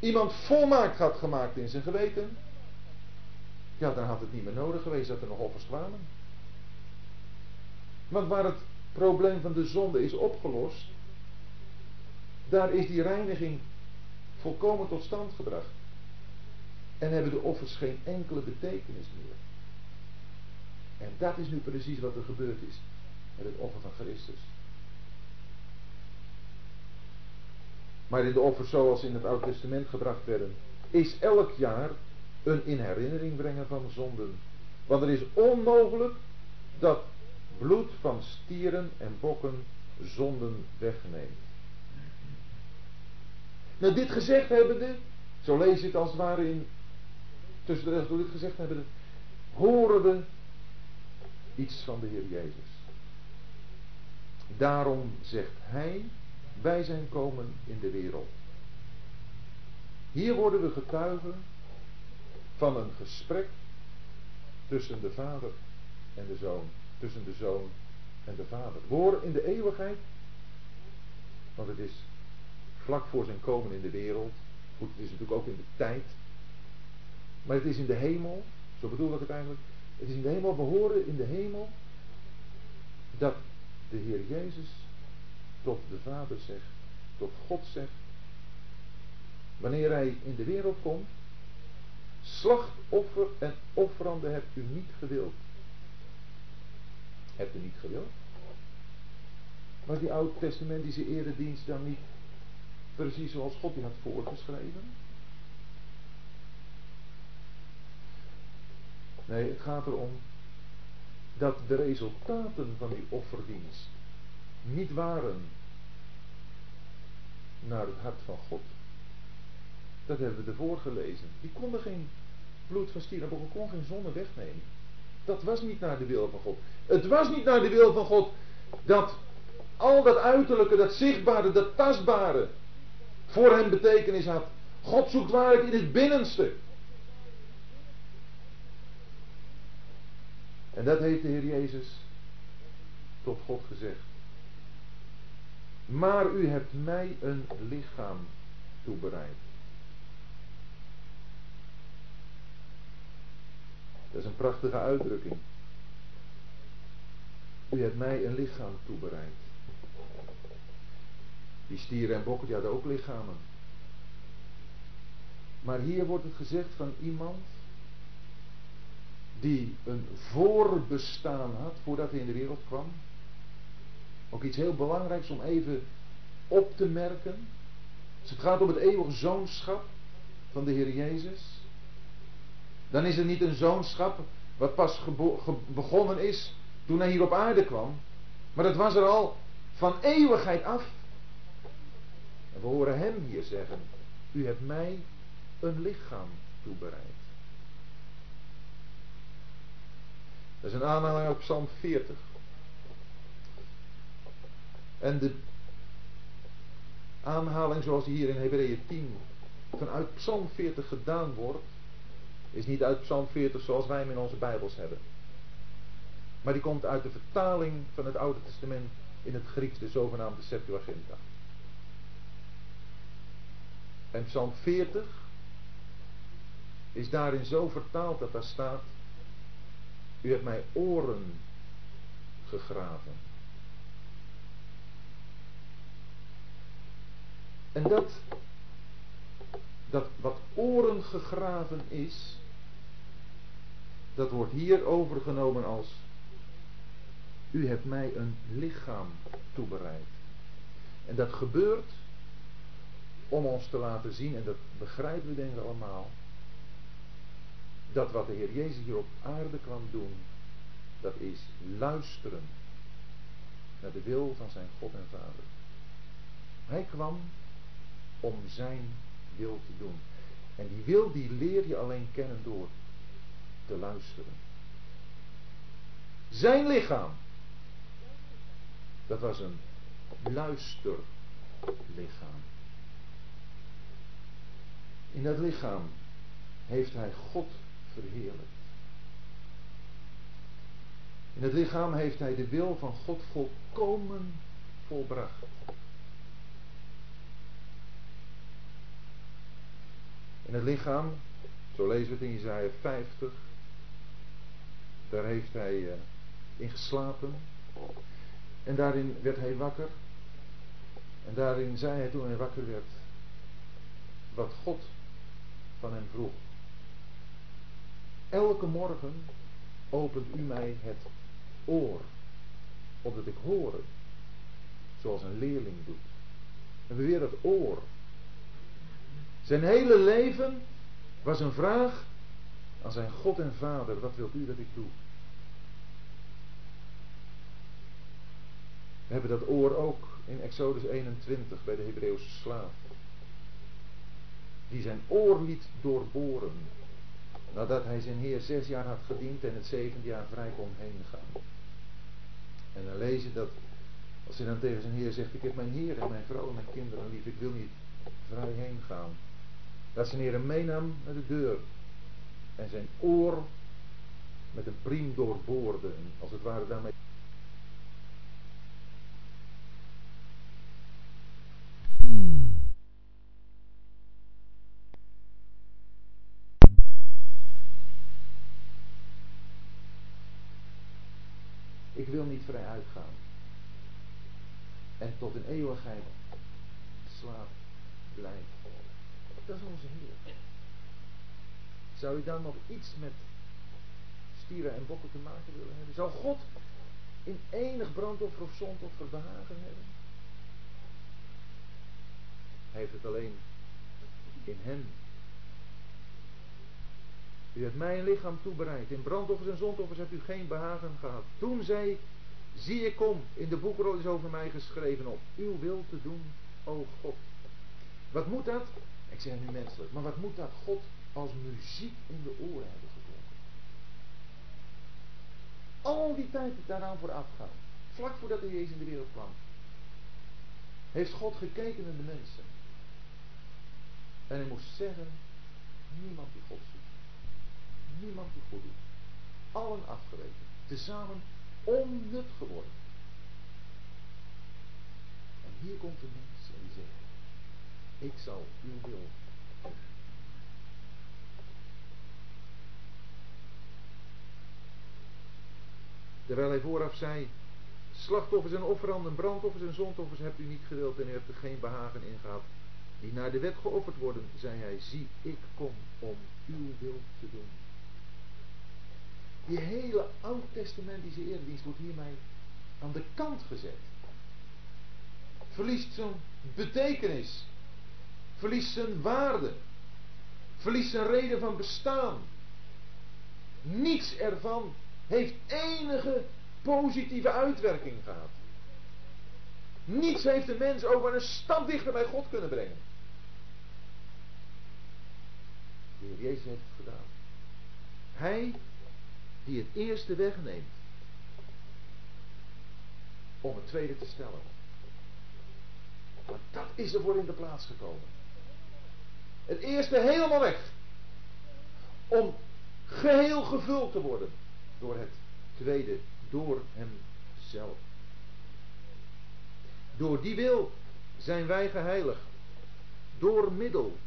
iemand volmaakt had gemaakt in zijn geweten, ja, dan had het niet meer nodig geweest dat er nog offers kwamen. Want waar het probleem van de zonde is opgelost, daar is die reiniging volkomen tot stand gebracht. En hebben de offers geen enkele betekenis meer. En dat is nu precies wat er gebeurd is met het offer van Christus. Maar in de offers zoals in het Oude Testament gebracht werden, is elk jaar een in herinnering brengen van zonden. Want er is onmogelijk dat bloed van stieren en bokken zonden wegneemt. Nou, dit gezegd hebbende, zo lees je het als het ware in, tussen de regels door dit gezegd hebbende, horen we iets van de Heer Jezus. Daarom zegt Hij, wij zijn komen in de wereld. Hier worden we getuigen van een gesprek tussen de vader en de zoon. Tussen de zoon en de vader. We horen in de eeuwigheid, want het is vlak voor zijn komen in de wereld. Goed, het is natuurlijk ook in de tijd. Maar het is in de hemel, zo bedoel ik het eigenlijk. Het is in de hemel, we horen in de hemel dat de Heer Jezus tot de Vader zegt, tot God zegt, wanneer Hij in de wereld komt, slachtoffer en offerande hebt u niet gewild. Hebt u niet gewild? Was die oud-testamentische eredienst dan niet precies zoals God die had voorgeschreven? Nee, het gaat erom dat de resultaten van die offerdienst niet waren naar het hart van God. Dat hebben we ervoor gelezen. Die konden geen bloed van stieren, kon geen zonde wegnemen. Dat was niet naar de wil van God. Het was niet naar de wil van God dat al dat uiterlijke, dat zichtbare, dat tastbare voor hem betekenis had. God zoekt waarlijk in het binnenste. En dat heeft de Heer Jezus tot God gezegd. Maar u hebt mij een lichaam toebereid. Dat is een prachtige uitdrukking. U hebt mij een lichaam toebereid. Die stieren en bokken die hadden ook lichamen. Maar hier wordt het gezegd van iemand die een voorbestaan had voordat hij in de wereld kwam. Ook iets heel belangrijks om even op te merken. Als het gaat om het eeuwige zoonschap van de Heer Jezus. Dan is het niet een zoonschap wat pas begonnen is toen hij hier op aarde kwam. Maar dat was er al van eeuwigheid af. En we horen hem hier zeggen, u hebt mij een lichaam toebereid. Dat is een aanhaling uit Psalm 40. En de aanhaling zoals die hier in Hebreeën 10 vanuit Psalm 40 gedaan wordt, is niet uit Psalm 40 zoals wij hem in onze Bijbels hebben. Maar die komt uit de vertaling van het Oude Testament in het Grieks, de zogenaamde Septuaginta. En Psalm 40 is daarin zo vertaald dat daar staat: U hebt mij oren gegraven. En dat, dat wat oren gegraven is, dat wordt hier overgenomen als u hebt mij een lichaam toebereid. En dat gebeurt om ons te laten zien, en dat begrijpen we denk ik allemaal, dat wat de Heer Jezus hier op aarde kwam doen, dat is luisteren naar de wil van zijn God en Vader. Hij kwam om zijn wil te doen. En die wil die leer je alleen kennen door te luisteren. Zijn lichaam, dat was een luisterlichaam. In dat lichaam heeft hij God verheerlijkt. In het lichaam heeft hij de wil van God volkomen volbracht. In het lichaam, zo lezen we het in Isaiah 50, daar heeft hij uh, in geslapen. En daarin werd hij wakker. En daarin zei hij toen hij wakker werd, wat God van hem vroeg. Elke morgen opent u mij het oor, opdat ik horen, zoals een leerling doet. En we weer dat oor. Zijn hele leven was een vraag aan zijn God en Vader, wat wilt u dat ik doe? We hebben dat oor ook in Exodus 21 bij de Hebreeuwse slaaf. Die zijn oor liet doorboren. Nadat hij zijn Heer zes jaar had gediend en het zevende jaar vrij kon heen gaan. En dan lees je dat, als hij dan tegen zijn Heer zegt: Ik heb mijn Heer en mijn vrouw en mijn kinderen lief, ik wil niet vrij heen gaan. Dat zijn Heer hem meenam naar de deur. En zijn oor met een priem doorboorde. Als het ware daarmee Ik wil niet vrij uitgaan. En tot een eeuwigheid slaap blijven. Dat is onze Heer. Zou u dan nog iets met stieren en bokken te maken willen hebben? Zou God in enig brandoffer of zondoffer behagen hebben? Hij heeft het alleen in hem u hebt mijn lichaam toebereid. In brandoffers en zondoffers hebt u geen behagen gehad. Toen zei, zie ik kom, in de boekrol is over mij geschreven op uw wil te doen, o God. Wat moet dat? Ik zeg nu menselijk, maar wat moet dat God als muziek in de oren hebben geklonken? Al die tijd daaraan vooraf gaan, vlak voordat de Jezus in de wereld kwam, heeft God gekeken naar de mensen. En hij moest zeggen, niemand die God ziet. Niemand die goed doet. Allen afgewezen. Tezamen onnut geworden. En hier komt de mens die ik zal uw wil Terwijl hij vooraf zei, slachtoffers en offeranden, brandoffers en zondoffers hebt u niet gewild en u hebt er geen behagen in gehad. Die naar de wet geofferd worden, zei hij, zie, ik kom om uw wil te doen. Die hele oud-testamentische eerdienst wordt hiermee aan de kant gezet. Verliest zijn betekenis. Verliest zijn waarde. Verliest zijn reden van bestaan. Niets ervan heeft enige positieve uitwerking gehad. Niets heeft de mens over een stap dichter bij God kunnen brengen. De Heer Jezus heeft het gedaan. Hij die het eerste wegneemt om het tweede te stellen. Maar dat is er voor in de plaats gekomen. Het eerste helemaal weg. Om geheel gevuld te worden door het tweede, door hemzelf. Door die wil zijn wij geheiligd. Door middel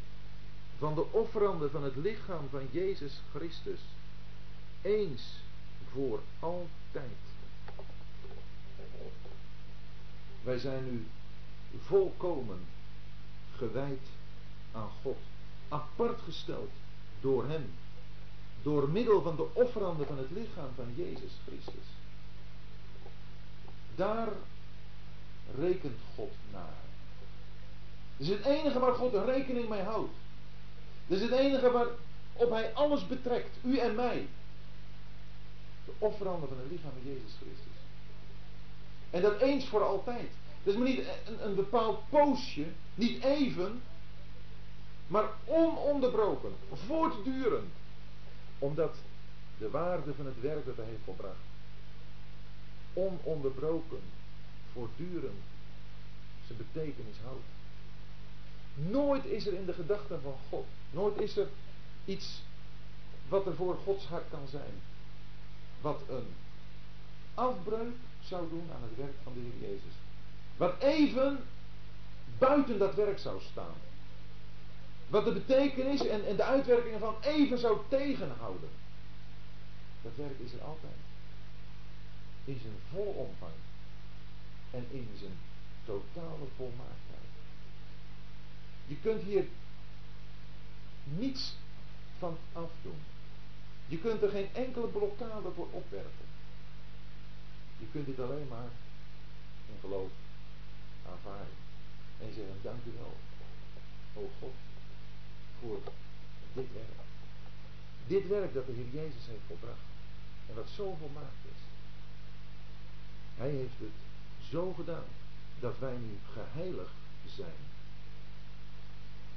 van de offeranden van het lichaam van Jezus Christus eens voor altijd. Wij zijn nu volkomen gewijd aan God, apart gesteld door Hem, door middel van de offeranden van het lichaam van Jezus Christus. Daar rekent God naar. Dat is het enige waar God rekening mee houdt. Dat is het enige waarop hij alles betrekt, u en mij. De offeranden van het lichaam van Jezus Christus. En dat eens voor altijd. Dat is maar niet een, een bepaald poosje, niet even, maar ononderbroken, voortdurend. Omdat de waarde van het werk dat hij heeft volbracht, ononderbroken, voortdurend zijn betekenis houdt. Nooit is er in de gedachten van God, nooit is er iets wat er voor Gods hart kan zijn, wat een afbreuk zou doen aan het werk van de Heer Jezus. Wat even buiten dat werk zou staan. Wat de betekenis en, en de uitwerkingen van even zou tegenhouden. Dat werk is er altijd. In zijn volle omvang. En in zijn totale volmaaktheid. Je kunt hier niets van afdoen. Je kunt er geen enkele blokkade voor opwerpen. Je kunt dit alleen maar in geloof aanvaarden. En zeggen, dank u wel, o God, dit werk. Dit werk dat de Heer Jezus heeft volbracht. En wat zo volmaakt is. Hij heeft het zo gedaan dat wij nu geheiligd zijn.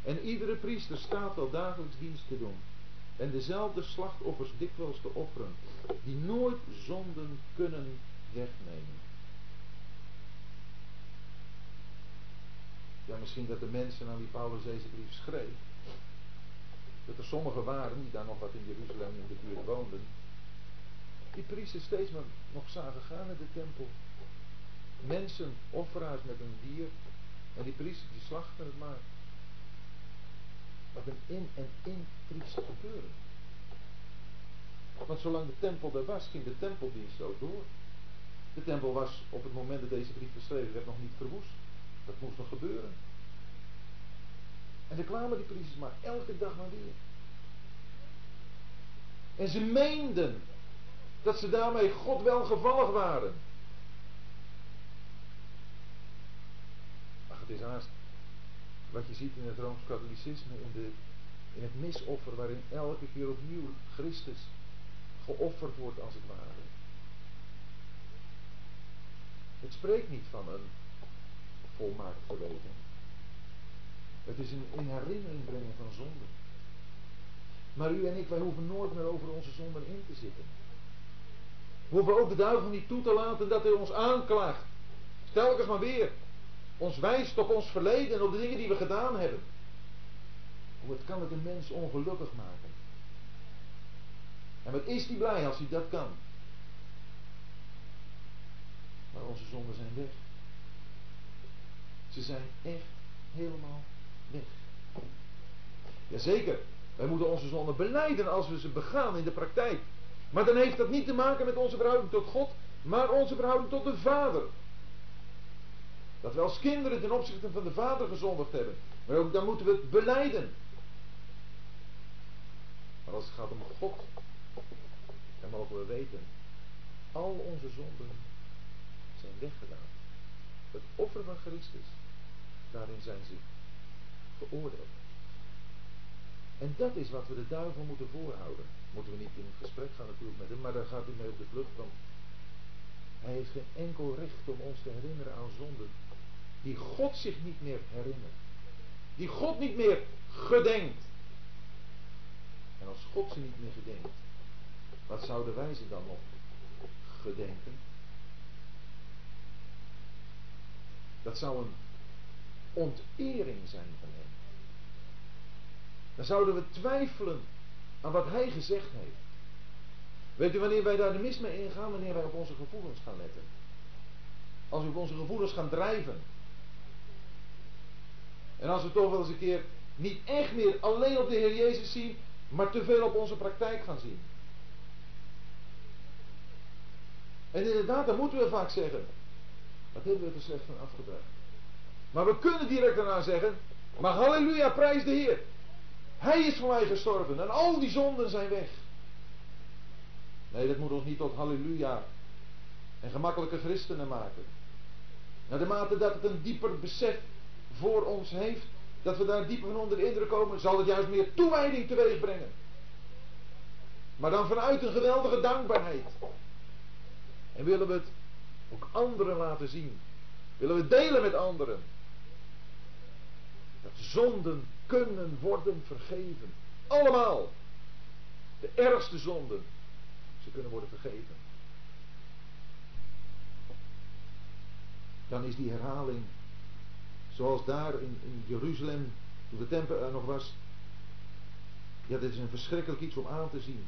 En iedere priester staat al dagelijks dienst te doen. En dezelfde slachtoffers dikwijls te offeren, die nooit zonden kunnen wegnemen. Ja, misschien dat de mensen aan wie Paulus deze brief schreef, dat er sommigen waren die daar nog wat in Jeruzalem in de buurt woonden, die priesters steeds maar nog zagen gaan naar de tempel. Mensen, offeraars met een dier, en die priesters die slachten het maar. Wat een in en in triest gebeuren. Want zolang de tempel er was, ging de tempeldienst ook door. De tempel was op het moment dat deze brief geschreven werd nog niet verwoest. Dat moest nog gebeuren. En er kwamen die priesters maar elke dag maar weer. En ze meenden dat ze daarmee God wel gevallig waren. Ach, het is haast wat je ziet in het Rooms-Katholicisme, in, de, in het misoffer waarin elke keer opnieuw Christus geofferd wordt als het ware. Het spreekt niet van een volmaakt geweten. Het is een in herinnering brengen van zonde. Maar u en ik, wij hoeven nooit meer over onze zonden in te zitten. We hoeven ook de duivel niet toe te laten dat hij ons aanklaagt. Stelkens maar weer. Ons wijst op ons verleden en op de dingen die we gedaan hebben. Hoe het kan het een mens ongelukkig maken. En wat is die blij als hij dat kan? Maar onze zonden zijn weg. Ze zijn echt helemaal weg. Jazeker, wij moeten onze zonden beleiden als we ze begaan in de praktijk. Maar dan heeft dat niet te maken met onze verhouding tot God, maar onze verhouding tot de Vader. Dat we als kinderen ten opzichte van de Vader gezondigd hebben. Maar ook dan moeten we het beleiden. Maar als het gaat om God, dan mogen we weten, al onze zonden zijn weggedaan. Het offer van Christus, daarin zijn ze geoordeeld. En dat is wat we de duivel moeten voorhouden. Moeten we niet in gesprek gaan natuurlijk met hem, maar daar gaat hij mee op de vlucht. Want hij heeft geen enkel recht om ons te herinneren aan zonden. Die God zich niet meer herinnert. Die God niet meer gedenkt. En als God ze niet meer gedenkt, wat zouden wij ze dan nog gedenken? Dat zou een ontering zijn van. Dan zouden we twijfelen aan wat hij gezegd heeft. Weet u wanneer wij daar de mis mee ingaan? Wanneer wij op onze gevoelens gaan letten. Als we op onze gevoelens gaan drijven. En als we toch wel eens een keer niet echt meer alleen op de Heer Jezus zien, maar te veel op onze praktijk gaan zien. En inderdaad, dan moeten we vaak zeggen, wat hebben we er slecht van afgebracht. Maar we kunnen direct daarna zeggen, maar halleluja, prijs de Heer. Hij is voor mij gestorven en al die zonden zijn weg. Nee, dat moet ons niet tot halleluja en gemakkelijke christenen maken. Naar de mate dat het een dieper besef voor ons heeft, dat we daar dieper van onder de indruk komen, zal het juist meer toewijding teweeg brengen. Maar dan vanuit een geweldige dankbaarheid. En willen we het ook anderen laten zien. Willen we delen met anderen. Zonden kunnen worden vergeven. Allemaal. De ergste zonden. Ze kunnen worden vergeven. Dan is die herhaling. Zoals daar in, in Jeruzalem. Toen de tempel er nog was. Ja, dit is een verschrikkelijk iets om aan te zien.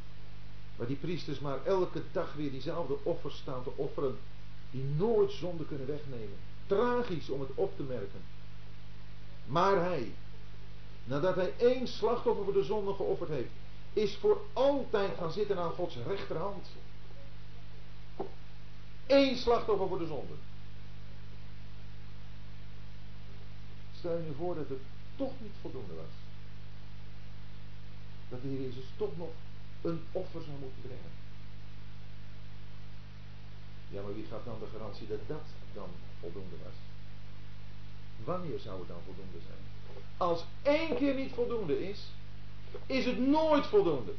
Waar die priesters maar elke dag weer diezelfde offers staan te offeren. Die nooit zonde kunnen wegnemen. Tragisch om het op te merken. Maar hij, nadat hij één slachtoffer voor de zonde geofferd heeft, is voor altijd gaan zitten aan Gods rechterhand. Eén slachtoffer voor de zonde. Stel je nu voor dat het toch niet voldoende was. Dat de Heer Jezus toch nog een offer zou moeten brengen. Ja, maar wie gaf dan de garantie dat dat dan voldoende was? Wanneer zou het dan voldoende zijn? Als één keer niet voldoende is, is het nooit voldoende.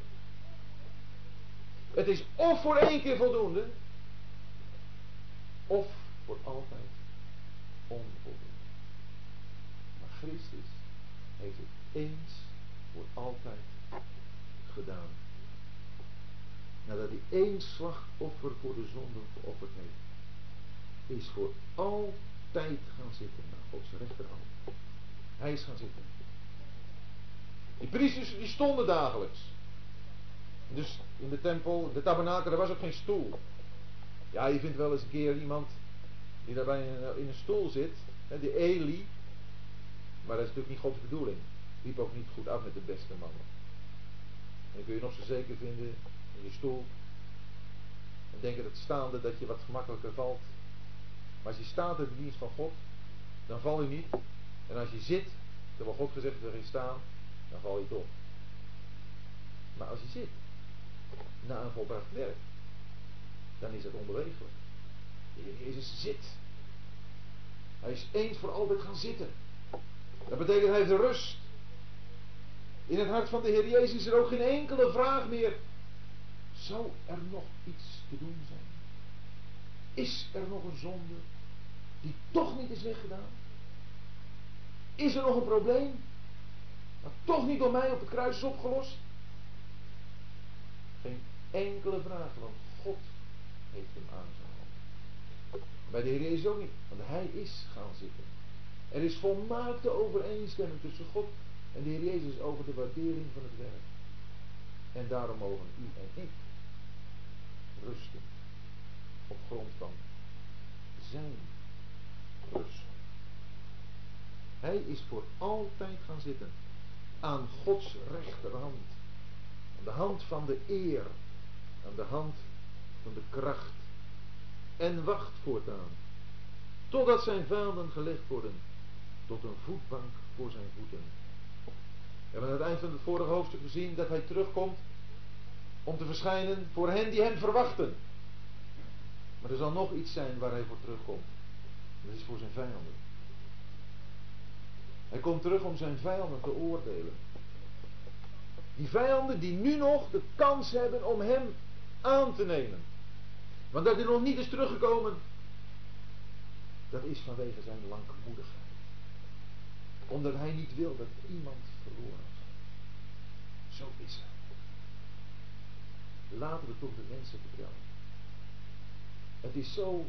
Het is of voor één keer voldoende, of voor altijd onvoldoende. Maar Christus heeft het eens voor altijd gedaan. Nadat hij één slachtoffer voor de zonde geofferd heeft, is voor altijd gaan zitten naar Gods rechterhand. Hij is gaan zitten. Die priesters die stonden dagelijks. Dus in de tempel, de tabernakel, er was ook geen stoel. Ja, je vindt wel eens een keer iemand die daarbij in een, stoel zit. De Eli. Maar dat is natuurlijk niet Gods bedoeling. Liep ook niet goed af met de beste mannen. En dan kun je nog zo zeker vinden in je stoel. En denken dat staande dat je wat gemakkelijker valt. Maar als je staat in de dienst van God, dan val je niet. En als je zit, terwijl God gezegd erin staan, dan val je toch. Maar als je zit, na een volbracht werk, dan is het onbewegelijk. De Heer Jezus zit. Hij is eens voor altijd gaan zitten. Dat betekent hij heeft rust. In het hart van de Heer Jezus is er ook geen enkele vraag meer. Zou er nog iets te doen zijn? Is er nog een zonde die toch niet is weggedaan? Is er nog een probleem dat toch niet door mij op het kruis is opgelost? Geen enkele vraag, want God heeft hem aangehouden. Bij de Heer Jezus ook niet, want hij is gaan zitten. Er is volmaakte overeenstemming tussen God en de Heer Jezus over de waardering van het werk. En daarom mogen u en ik rusten op grond van zijn rust. Hij is voor altijd gaan zitten aan Gods rechterhand. Aan de hand van de eer. Aan de hand van de kracht. En wacht voortaan. Totdat zijn vijanden gelegd worden. Tot een voetbank voor zijn voeten. We hebben aan het eind van het vorige hoofdstuk gezien dat hij terugkomt om te verschijnen voor hen die hem verwachten. Maar er zal nog iets zijn waar hij voor terugkomt. Dat is voor zijn vijanden. Hij komt terug om zijn vijanden te oordelen. Die vijanden die nu nog de kans hebben om hem aan te nemen. Want dat hij nog niet is teruggekomen, dat is vanwege zijn langmoedigheid. Omdat hij niet wil dat iemand verloren gaat. Zo is hij. Laten we toch de mensen vertellen. Het is zo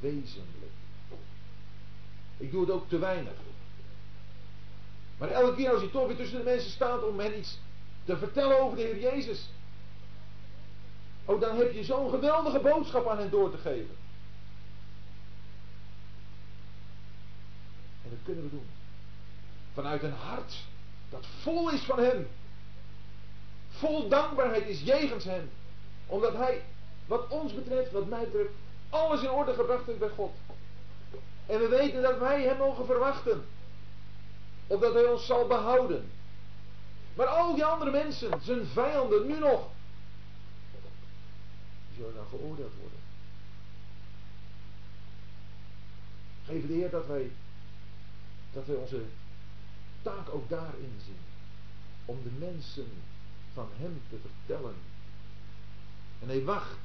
wezenlijk. Ik doe het ook te weinig. Maar elke keer als je toch weer tussen de mensen staat om hen iets te vertellen over de Heer Jezus. Oh, dan heb je zo'n geweldige boodschap aan hen door te geven. En dat kunnen we doen. Vanuit een hart dat vol is van Hem. Vol dankbaarheid is jegens Hem. Omdat Hij, wat ons betreft, wat mij betreft, alles in orde gebracht heeft bij God. En we weten dat wij Hem mogen verwachten. Opdat Hij ons zal behouden. Maar al die andere mensen, zijn vijanden, nu nog. Die zullen dan geoordeeld worden. Geef de Heer dat wij Dat wij onze taak ook daarin zien. Om de mensen van hem te vertellen. En hij wacht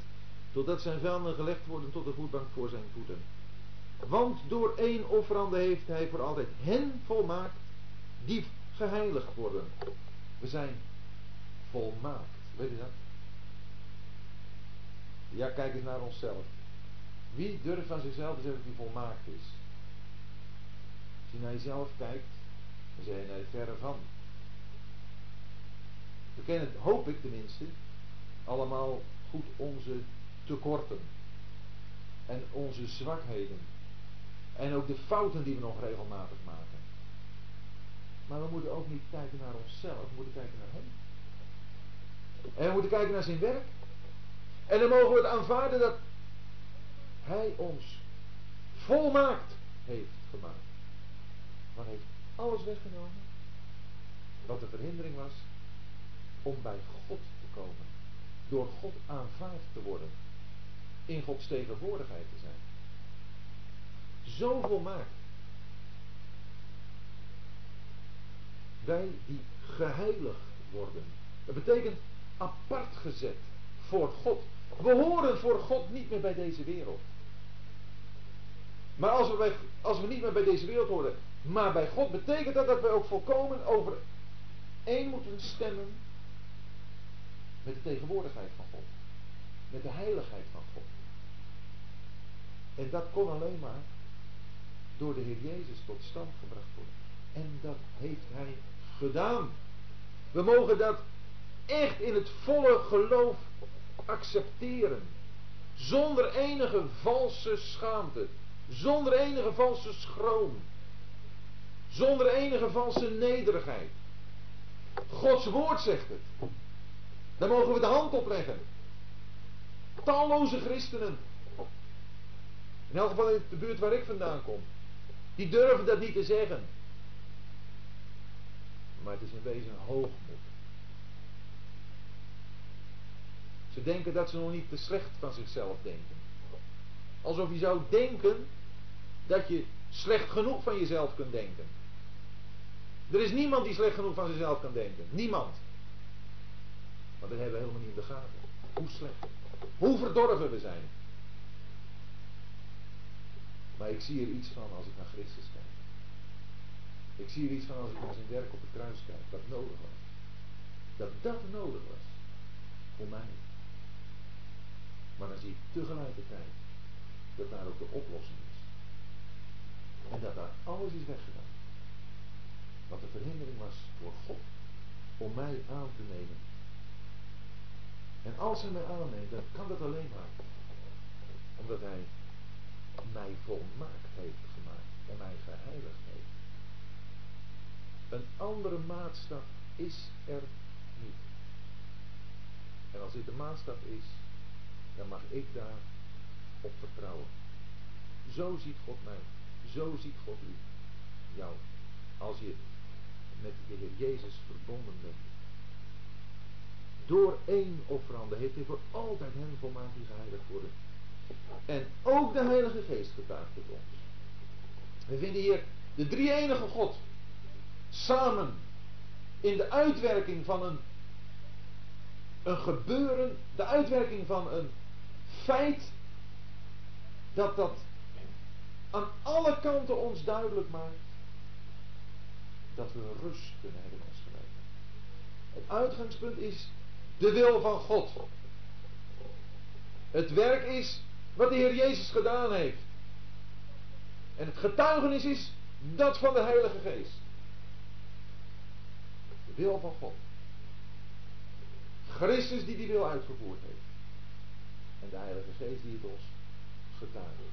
totdat zijn vijanden gelegd worden tot de voetbank voor zijn voeten. Want door één offerande heeft hij voor altijd hen volmaakt die geheiligd worden. We zijn volmaakt. Weet je dat? Ja, kijk eens naar onszelf. Wie durft van zichzelf te zeggen dat hij volmaakt is? Als je naar jezelf kijkt, dan zijn je er verre van. We kennen, hoop ik tenminste, allemaal goed onze tekorten. En onze zwakheden. En ook de fouten die we nog regelmatig maken. Maar we moeten ook niet kijken naar onszelf, we moeten kijken naar Hem. En we moeten kijken naar zijn werk. En dan mogen we het aanvaarden dat Hij ons volmaakt heeft gemaakt. Maar heeft alles weggenomen wat de verhindering was om bij God te komen. Door God aanvaard te worden. In Gods tegenwoordigheid te zijn. Zo volmaakt. Wij die geheiligd worden. Dat betekent apart gezet voor God. We horen voor God niet meer bij deze wereld. Maar als we, als we niet meer bij deze wereld horen, maar bij God, betekent dat dat we ook volkomen over één moeten stemmen met de tegenwoordigheid van God. Met de heiligheid van God. En dat kon alleen maar door de Heer Jezus tot stand gebracht worden. En dat heeft Hij gedaan. We mogen dat echt in het volle geloof accepteren. Zonder enige valse schaamte. Zonder enige valse schroom. Zonder enige valse nederigheid. Gods woord zegt het. Daar mogen we de hand op leggen. Talloze christenen. In elk geval in de buurt waar ik vandaan kom. Die durven dat niet te zeggen. Maar het is in wezen hoogmoed. Ze denken dat ze nog niet te slecht van zichzelf denken. Alsof je zou denken dat je slecht genoeg van jezelf kunt denken. Er is niemand die slecht genoeg van zichzelf kan denken. Niemand. Maar dat hebben we helemaal niet in de gaten. Hoe slecht. Hoe verdorven we zijn. Maar ik zie er iets van als ik naar Christus kijk. Ik zie er iets van als ik naar zijn werk op het kruis kijk. Dat nodig was. Dat dat nodig was. Voor mij. Maar dan zie ik tegelijkertijd dat daar ook de oplossing is. En dat daar alles is weggedaan. Wat de verhindering was voor God om mij aan te nemen. En als hij mij aanneemt, dan kan dat alleen maar omdat hij mij volmaakt heeft gemaakt en mij geheiligd heeft. Een andere maatstaf is er niet. En als dit de maatstaf is, dan mag ik daar op vertrouwen. Zo ziet God mij. Zo ziet God u. Jou. Als je met de Heer Jezus verbonden bent. Door één offerande heeft hij voor altijd hen volmaakt die geheiligd worden. En ook de Heilige Geest getuigt het ons. We vinden hier de drie enige God samen in de uitwerking van een, een gebeuren, de uitwerking van een feit dat dat aan alle kanten ons duidelijk maakt dat we rust kunnen hebben in ons. Het uitgangspunt is de wil van God. Het werk is wat de Heer Jezus gedaan heeft. En het getuigenis is dat van de Heilige Geest. De wil van God. Christus die die wil uitgevoerd heeft. En de Heilige Geest die het ons getuigt.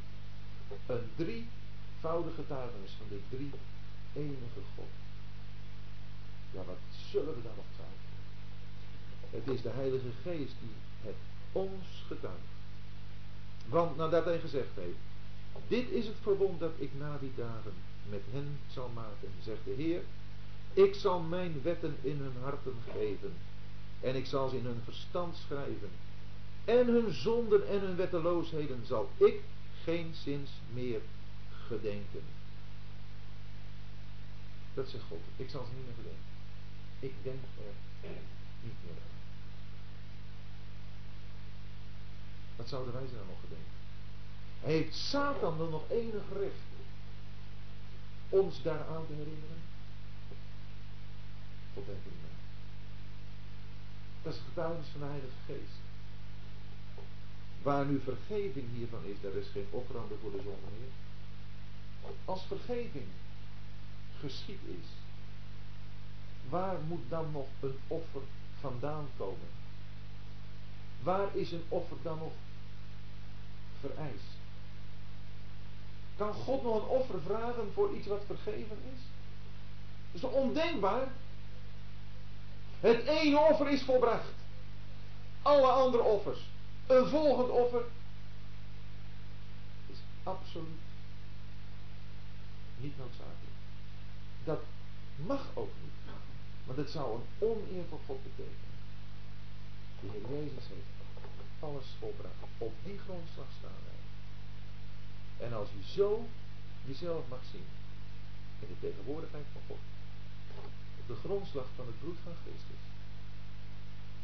Een drievoudige getuigenis van de drie enige God. Ja, wat zullen we dan nog twijfelen? Het is de Heilige Geest die het ons getuigt. Want nadat hij gezegd heeft, dit is het verbond dat ik na die dagen met hen zal maken, zegt de Heer, ik zal mijn wetten in hun harten geven en ik zal ze in hun verstand schrijven en hun zonden en hun wetteloosheden zal ik geen zins meer gedenken. Dat zegt God. Ik zal ze niet meer gedenken. Ik denk er niet meer aan. Wat zouden wij ze dan nog gedenken? Heeft Satan dan nog enig recht ons daaraan te herinneren? God denkt er niet. Dat is getuigenis van de Heilige Geest. Waar nu vergeving hiervan is, daar is geen offerande voor de zonde meer. Als vergeving geschied is, waar moet dan nog een offer vandaan komen? Waar is een offer dan nog vereist? Kan God nog een offer vragen voor iets wat vergeven is? Dat is ondenkbaar. Het ene offer is volbracht. Alle andere offers. Een volgend offer is absoluut niet noodzakelijk. Dat mag ook niet. Want het zou een oneer voor God betekenen. De Heer Jezus heeft alles volbracht. Op die grondslag staan wij. En als u zo jezelf mag zien, in de tegenwoordigheid van God, op de grondslag van het bloed van Christus,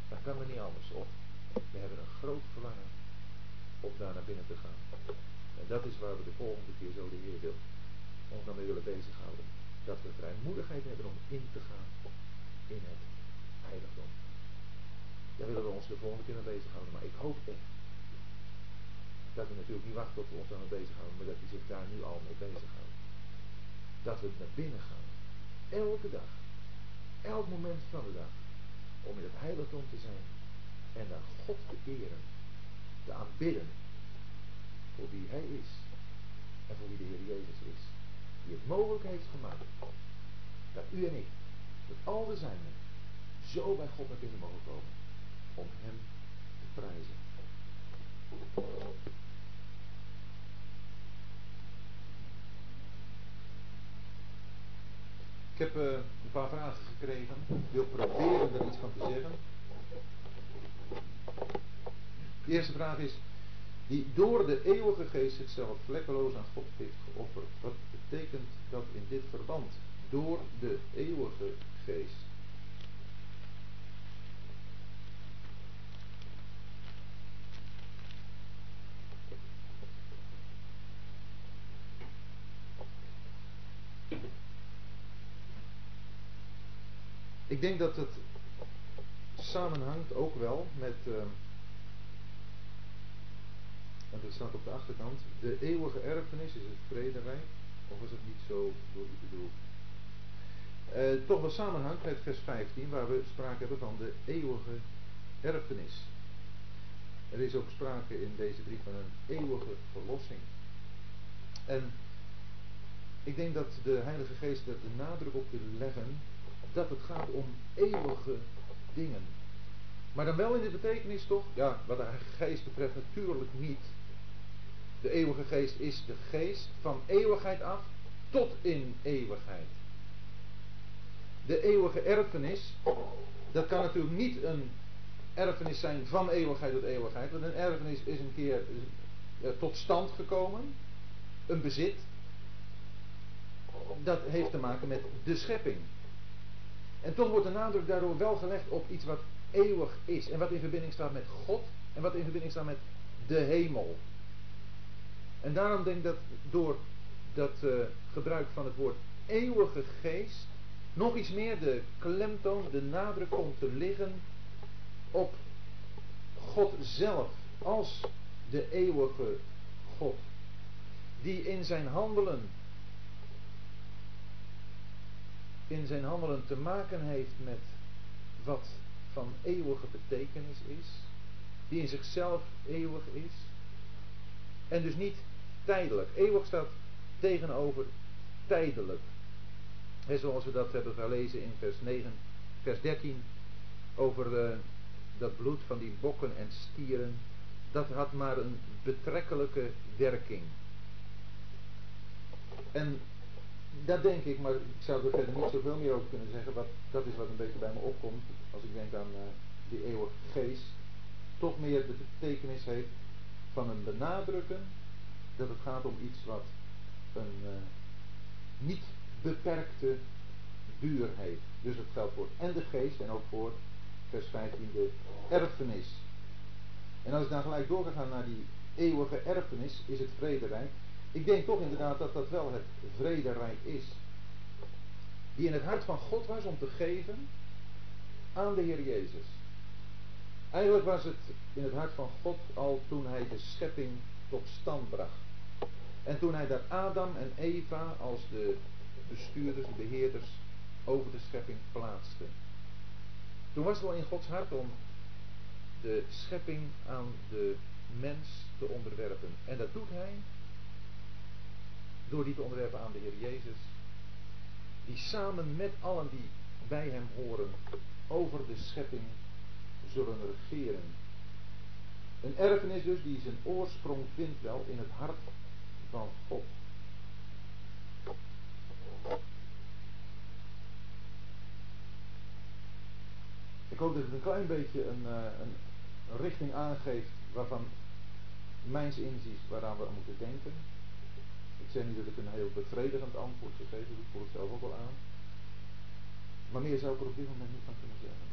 dan kan er niet anders op. We hebben een groot verlangen om daar naar binnen te gaan. En dat is waar we de volgende keer zo de Heer wil ons dan mee willen bezighouden. Dat we vrijmoedigheid hebben om in te gaan in het heiligdom. Daar willen we ons de volgende keer mee bezighouden. Maar ik hoop echt dat we natuurlijk niet wachten tot we ons daarmee bezighouden, maar dat hij zich daar nu al mee bezighoudt. Dat we naar binnen gaan. Elke dag. Elk moment van de dag. Om in het heiligdom te zijn. En daar God te eren. Te aanbidden. Voor wie hij is. En voor wie de Heer Jezus is. Die het mogelijk heeft gemaakt. Dat u en ik. Met al de zijnen. Zo bij God naar binnen mogen komen. Om hem te prijzen. Ik heb uh, een paar vragen gekregen. Ik wil proberen er iets van te zeggen. De eerste vraag is, die door de eeuwige geest zichzelf vlekkeloos aan God heeft geofferd. Wat betekent dat in dit verband? Door de eeuwige geest. Ik denk dat het samenhangt ook wel met, uh, want het staat op de achterkant, de eeuwige erfenis is het vrederijk, of is het niet zo door u bedoeld? Toch wel samenhangt met vers 15, waar we sprake hebben van de eeuwige erfenis. Er is ook sprake in deze brief van een eeuwige verlossing. En ik denk dat de Heilige Geest er de nadruk op wil leggen dat het gaat om eeuwige dingen. Maar dan wel in de betekenis toch, ja, wat de geest betreft natuurlijk niet. De eeuwige geest is de geest van eeuwigheid af tot in eeuwigheid. De eeuwige erfenis, dat kan natuurlijk niet een erfenis zijn van eeuwigheid tot eeuwigheid. Want een erfenis is een keer eh, tot stand gekomen. Een bezit. Dat heeft te maken met de schepping. En toch wordt de nadruk daardoor wel gelegd op iets wat eeuwig is. En wat in verbinding staat met God. En wat in verbinding staat met de hemel. En daarom denk ik dat door dat uh, gebruik van het woord eeuwige geest. nog iets meer de klemtoon, de nadruk komt te liggen op God zelf. Als de eeuwige God. Die in zijn handelen in zijn handelen te maken heeft met wat van eeuwige betekenis is, die in zichzelf eeuwig is, en dus niet tijdelijk. Eeuwig staat tegenover tijdelijk. En zoals we dat hebben gelezen in vers 9, vers 13, over uh, dat bloed van die bokken en stieren, dat had maar een betrekkelijke werking. En dat denk ik, maar ik zou er verder niet zoveel meer over kunnen zeggen. Wat, dat is wat een beetje bij me opkomt als ik denk aan uh, die eeuwige geest. Toch meer de betekenis heeft van een benadrukken dat het gaat om iets wat een uh, niet beperkte duurheid. Dus het geldt voor en de geest en ook voor vers 15 de erfenis. En als ik dan gelijk doorgegaan naar die eeuwige erfenis, is het vrederijk. Ik denk toch inderdaad dat dat wel het vrederijk is. Die in het hart van God was om te geven aan de Heer Jezus. Eigenlijk was het in het hart van God al toen hij de schepping tot stand bracht. En toen hij daar Adam en Eva als de bestuurders, de beheerders over de schepping plaatste. Toen was het wel in Gods hart om de schepping aan de mens te onderwerpen. En dat doet hij door die te onderwerpen aan de Heer Jezus. Die samen met allen die bij hem horen over de schepping zullen regeren. Een erfenis dus die zijn oorsprong vindt wel in het hart van God. Ik hoop dat het een klein beetje een, eh, een, richting aangeeft waarvan mijns inziens waaraan we moeten denken. Ik dat ik een heel bevredigend antwoord gegeven heb, ik voel het zelf ook wel aan. Maar meer zou ik er op dit moment niet van kunnen zeggen.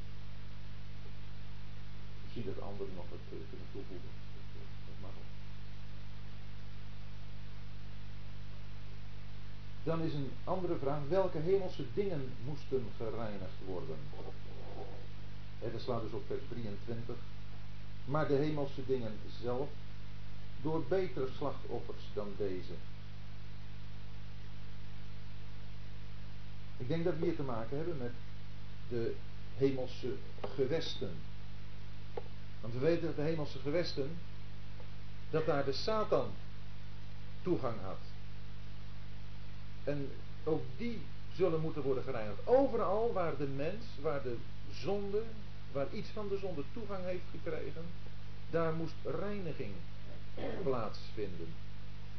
Misschien dat anderen nog wat eh, kunnen toevoegen. Dat mag ook. Dan is een andere vraag, welke hemelse dingen moesten gereinigd worden? dat slaat dus op vers 23. Maar de hemelse dingen zelf, door betere slachtoffers dan deze. Ik denk dat we hier te maken hebben met de hemelse gewesten. Want we weten dat de hemelse gewesten, dat daar de Satan toegang had. En ook die zullen moeten worden gereinigd. Overal waar de mens, waar de zonde, waar iets van de zonde toegang heeft gekregen, daar moest reiniging plaatsvinden.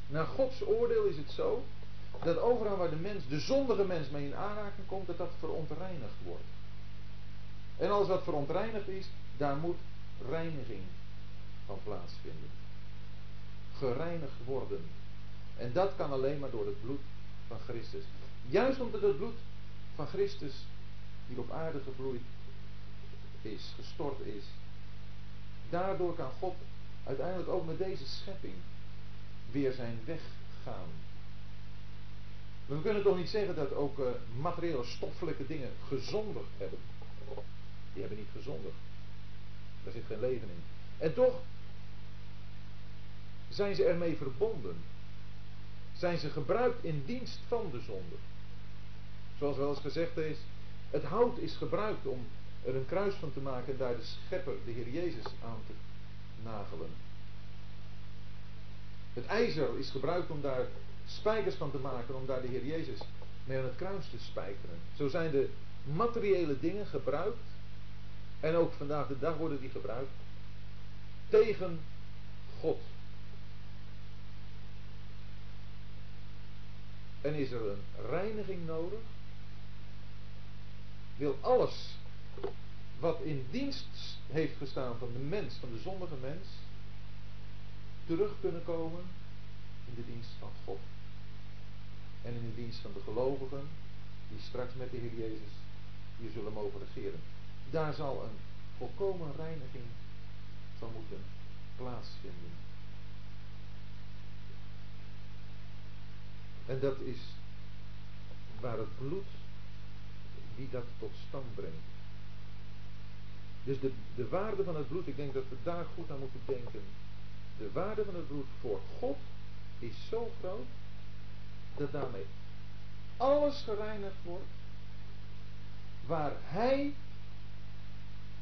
Naar Gods oordeel is het zo dat overal waar de mens, de zondige mens mee in aanraking komt, dat dat verontreinigd wordt. En alles wat verontreinigd is, daar moet reiniging van plaatsvinden. Gereinigd worden. En dat kan alleen maar door het bloed van Christus. Juist omdat het bloed van Christus hier op aarde gevloeid is, gestort is. Daardoor kan God uiteindelijk ook met deze schepping weer zijn weg gaan. We kunnen toch niet zeggen dat ook uh, materiële stoffelijke dingen gezondigd hebben. Die hebben niet gezondigd. Daar zit geen leven in. En toch zijn ze ermee verbonden. Zijn ze gebruikt in dienst van de zonde. Zoals wel eens gezegd is, het hout is gebruikt om er een kruis van te maken en daar de schepper, de Heer Jezus, aan te nagelen. Het ijzer is gebruikt om daar spijkers van te maken, om daar de Heer Jezus mee aan het kruis te spijkeren. Zo zijn de materiële dingen gebruikt, en ook vandaag de dag worden die gebruikt, tegen God. En is er een reiniging nodig? Wil alles wat in dienst heeft gestaan van de mens, van de zondige mens, terug kunnen komen in de dienst van God. En in de dienst van de gelovigen, die straks met de Heer Jezus hier zullen mogen regeren. Daar zal een volkomen reiniging van moeten plaatsvinden. En dat is waar het bloed die dat tot stand brengt. Dus de, de waarde van het bloed, ik denk dat we daar goed aan moeten denken. De waarde van het bloed voor God is zo groot dat daarmee alles gereinigd wordt waar Hij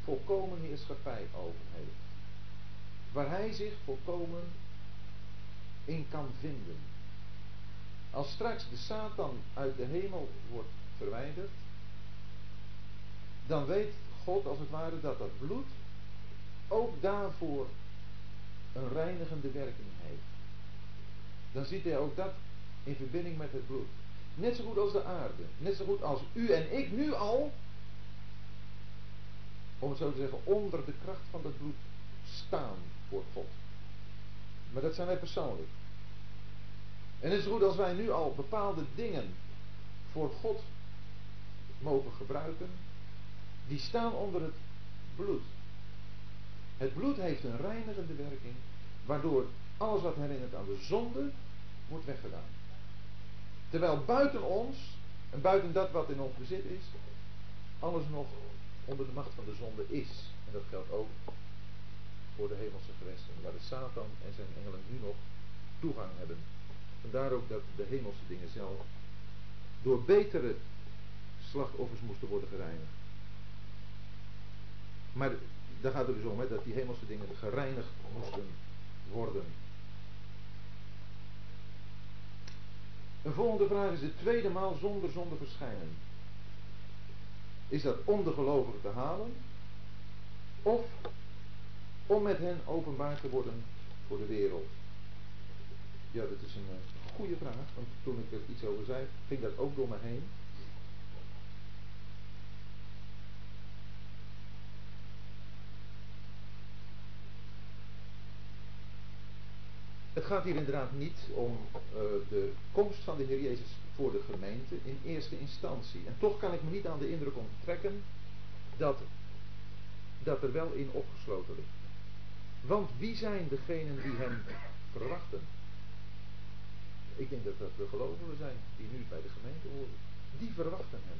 volkomen heerschappij over heeft. Waar Hij zich volkomen in kan vinden. Als straks de Satan uit de hemel wordt verwijderd, dan weet God als het ware dat dat bloed ook daarvoor een reinigende werking heeft. Dan ziet hij ook dat in verbinding met het bloed. Net zo goed als de aarde. Net zo goed als u en ik nu al, om het zo te zeggen, onder de kracht van dat bloed staan voor God. Maar dat zijn wij persoonlijk. En net zo goed als wij nu al bepaalde dingen voor God mogen gebruiken, die staan onder het bloed. Het bloed heeft een reinigende werking, waardoor alles wat herinnert aan de zonde wordt weggedaan. Terwijl buiten ons, en buiten dat wat in ons bezit is, alles nog onder de macht van de zonde is. En dat geldt ook voor de hemelse gewesten, waar de Satan en zijn engelen nu nog toegang hebben. Vandaar ook dat de hemelse dingen zelf door betere slachtoffers moesten worden gereinigd. Maar daar gaat het dus om, hè, dat die hemelse dingen gereinigd moesten worden. Een volgende vraag is de tweede maal zonder zonde verschijnen. Is dat om de gelovigen te halen? Of om met hen openbaar te worden voor de wereld? Ja, dat is een uh, goede vraag, want toen ik er iets over zei, ging dat ook door me heen. Het gaat hier inderdaad niet om uh, de komst van de Heer Jezus voor de gemeente in eerste instantie. En toch kan ik me niet aan de indruk onttrekken dat dat er wel in opgesloten ligt. Want wie zijn degenen die hem verwachten? Ik denk dat dat de gelovigen zijn die nu bij de gemeente horen. Die verwachten hem.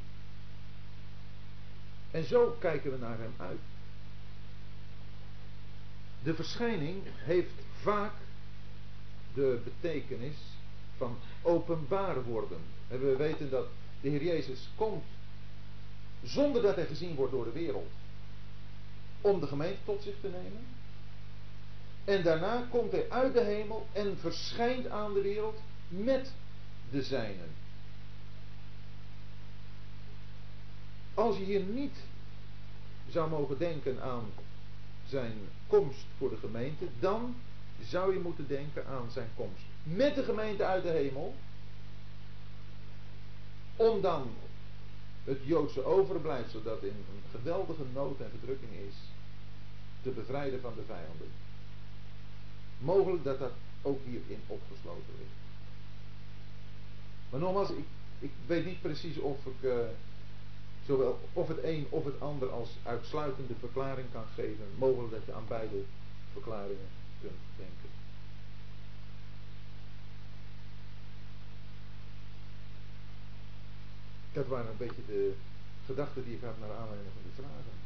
En zo kijken we naar hem uit. De verschijning heeft vaak de betekenis van openbaar worden. En we weten dat de Heer Jezus komt zonder dat hij gezien wordt door de wereld om de gemeente tot zich te nemen. En daarna komt hij uit de hemel en verschijnt aan de wereld met de zijnen. Als je hier niet zou mogen denken aan zijn komst voor de gemeente, dan zou je moeten denken aan zijn komst met de gemeente uit de hemel. Om dan het Joodse overblijfsel dat in een geweldige nood en verdrukking is, te bevrijden van de vijanden. Mogelijk dat dat ook hierin opgesloten ligt. Maar nogmaals, ik, ik weet niet precies of ik uh, zowel of het een of het ander als uitsluitende verklaring kan geven. Mogelijk dat je aan beide verklaringen Dat waren een beetje de gedachten die ik had naar aanleiding van de vragen.